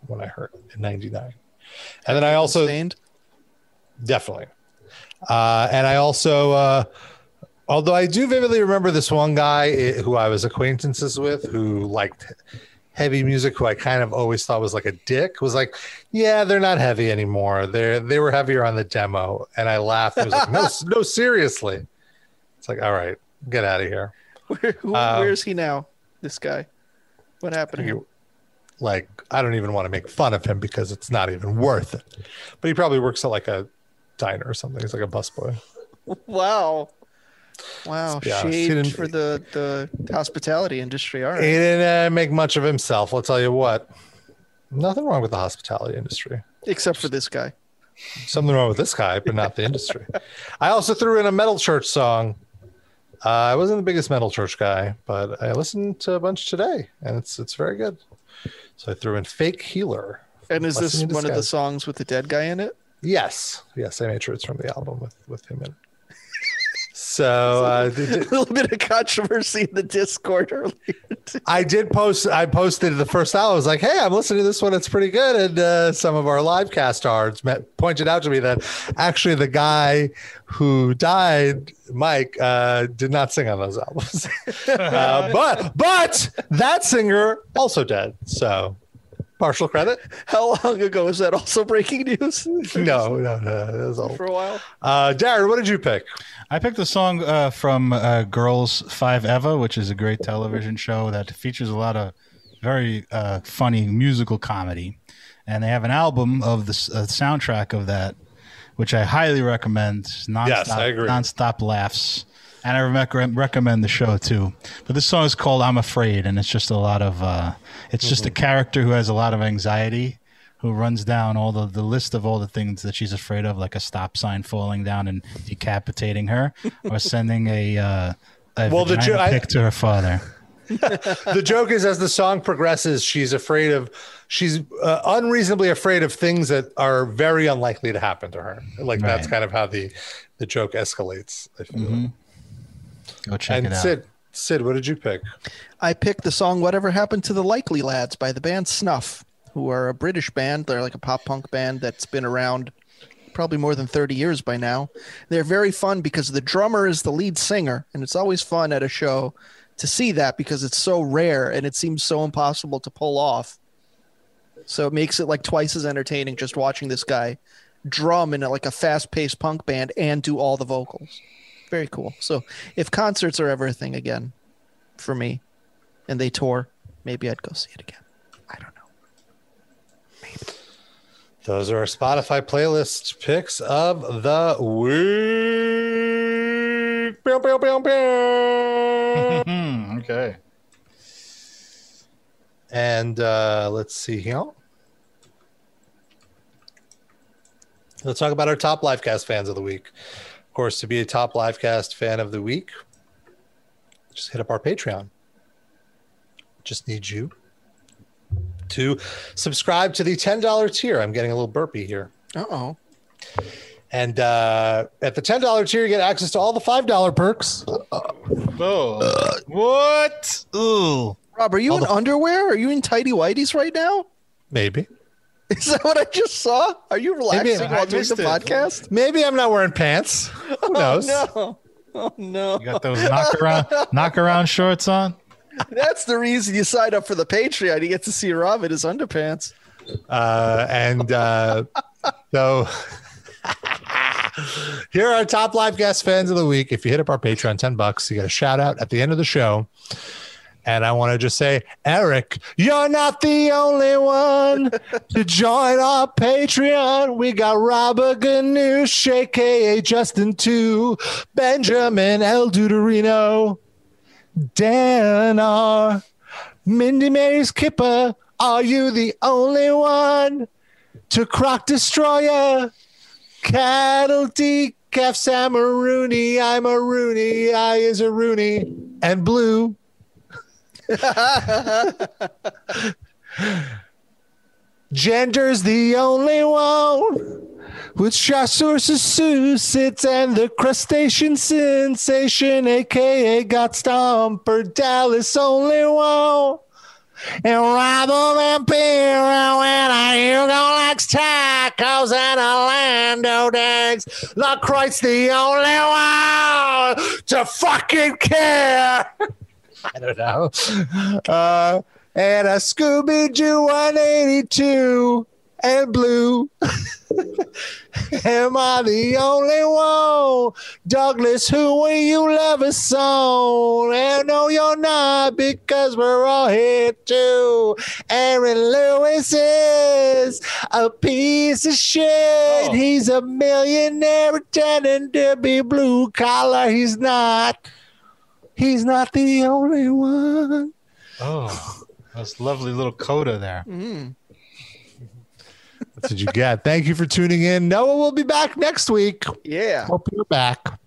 B: when I heard it in 99. And then I also
C: Staind.
B: definitely. Uh and I also uh although I do vividly remember this one guy eh, who I was acquaintances with who liked heavy music who I kind of always thought was like a dick was like, yeah, they're not heavy anymore. They're they were heavier on the demo, and I laughed. I was like, no, no, seriously. It's like, all right, get out of here.
C: Where, who,
B: Um,
C: where is he now? This guy. What happened to him?
B: Like, I don't even want to make fun of him because it's not even worth it. But he probably works at like a diner or something. He's like a busboy.
C: Wow. Wow. Shade for the, the hospitality industry. All
B: He didn't uh, make much of himself. I'll tell you what. Nothing wrong with the hospitality industry.
C: Except for this guy.
B: Something wrong with this guy, but not the industry. I also threw in a metal church song. Uh, I wasn't the biggest metal church guy, but I listened to a bunch today, and it's it's very good. So I threw in "Fake Healer."
C: And is this one of the songs with the dead guy in it?
B: Yes, yes, I made sure it's from the album with with him in. it. So uh,
C: a little bit of controversy in the Discord earlier.
B: I did post. I posted the first hour. I was like, "Hey, I'm listening to this one. It's pretty good." And uh, some of our live cast ards pointed out to me that actually the guy who died, Mike, uh, did not sing on those albums. uh, but but that singer also dead. So partial credit.
C: How long ago was that also breaking news?
B: No, no, no. That was old.
C: For a while.
B: Uh, Darren, what did you pick?
D: I picked a song uh, from uh, Girls Five Eva, which is a great television show that features a lot of very uh, funny musical comedy, and they have an album of the uh, soundtrack of that, which I highly recommend. Nonstop,
B: Yes, I agree.
D: Nonstop laughs, and I rec- recommend the show too. But this song is called "I'm Afraid," and it's just a lot of. Uh, it's just a
B: Mm-hmm.
D: character who has a lot of anxiety. Who runs down all the, the list of all the things that she's afraid of, like a stop sign falling down and decapitating her, or sending a uh, a
B: Well, the jo- I-
D: pic to her father.
B: the joke is as the song progresses she's afraid of she's uh, unreasonably afraid of things that are very unlikely to happen to her like that's kind of how the the joke escalates I feel.
D: Mhm. Go check
B: and
D: it out.
B: sid sid what did you pick
C: I picked the song Whatever Happened to the Likely Lads by the band Snuff, who are a British band. They're like a pop punk band that's been around probably more than 30 years by now. They're very fun because the drummer is the lead singer, and it's always fun at a show to see that because it's so rare and it seems so impossible to pull off. So it makes it like twice as entertaining just watching this guy drum in a, like a fast-paced punk band and do all the vocals. Very cool. So if concerts are ever a thing again for me and they tour, maybe I'd go see it again. I don't know. Maybe.
B: Those are our Spotify playlist picks of the week. Pew, pew, pew, pew.
D: Hmm, okay.
B: and uh, let's see here. Let's talk about our top Livecast fans of the week. Of course, to be a top Livecast fan of the week, just hit up our Patreon. Just need you to subscribe to the $10 tier. I'm getting a little burpy here.
C: Uh oh.
B: And uh, at the $10 tier, you get access to all the $5 perks.
D: Oh. what? Ooh.
C: Rob, are you in
B: Hold on.
C: underwear? Are you in tidy whities right now?
B: Maybe.
C: Is that what I just saw? Are you relaxing
D: I
C: while doing the
D: it.
C: podcast?
B: Maybe I'm not wearing pants. Who knows?
C: Oh, No. Oh no.
D: You got those knock around knock around shorts on?
C: That's the reason you signed up for the Patreon. You get to see Rob in his underpants.
B: Uh, and uh, so here are our top Livecast fans of the week. If you hit up our Patreon, 10 bucks, you get a shout out at the end of the show. And I want to just say, Eric, you're not the only one to join our Patreon. We got Robert Ganoush, aka Justin 2, Benjamin El Duderino, Dan R, Mindy Mary's Kipper. Are you the only one to Croc Destroyer? Cattle decaf Sam a I'm a Rooney. I is a Rooney. And blue. Gender's the only one with Chasseur and the crustacean sensation, aka got Stomper Dallas only one. And Robo Vampiro when I hear go likes tacos and Orlando dags. LaCroix's the only one to fucking care. I don't know. Uh, and a Scooby Doo 182 and blue. Am I the only one? Douglas, who will you love a song? And no, you're not because we're all here too. Aaron Lewis is a piece of shit. He's a millionaire pretending to be blue collar. He's not. He's not the only one.
D: Oh. That's lovely little coda there.
B: That's what you get. Thank you for tuning in. Noah will be back next week.
C: Yeah.
B: Hope you're back.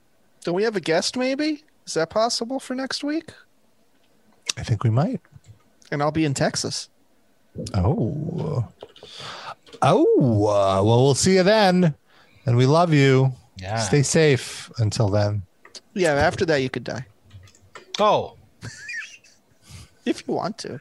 C: Don't we have a guest maybe? Is that possible for next week?
B: I think we might.
C: And I'll be in Texas.
B: Oh. Oh. Uh, well, we'll see you then. And we love you.
D: Yeah.
B: Stay safe until then.
C: Yeah, after that you could die.
D: Oh.
C: If you want to.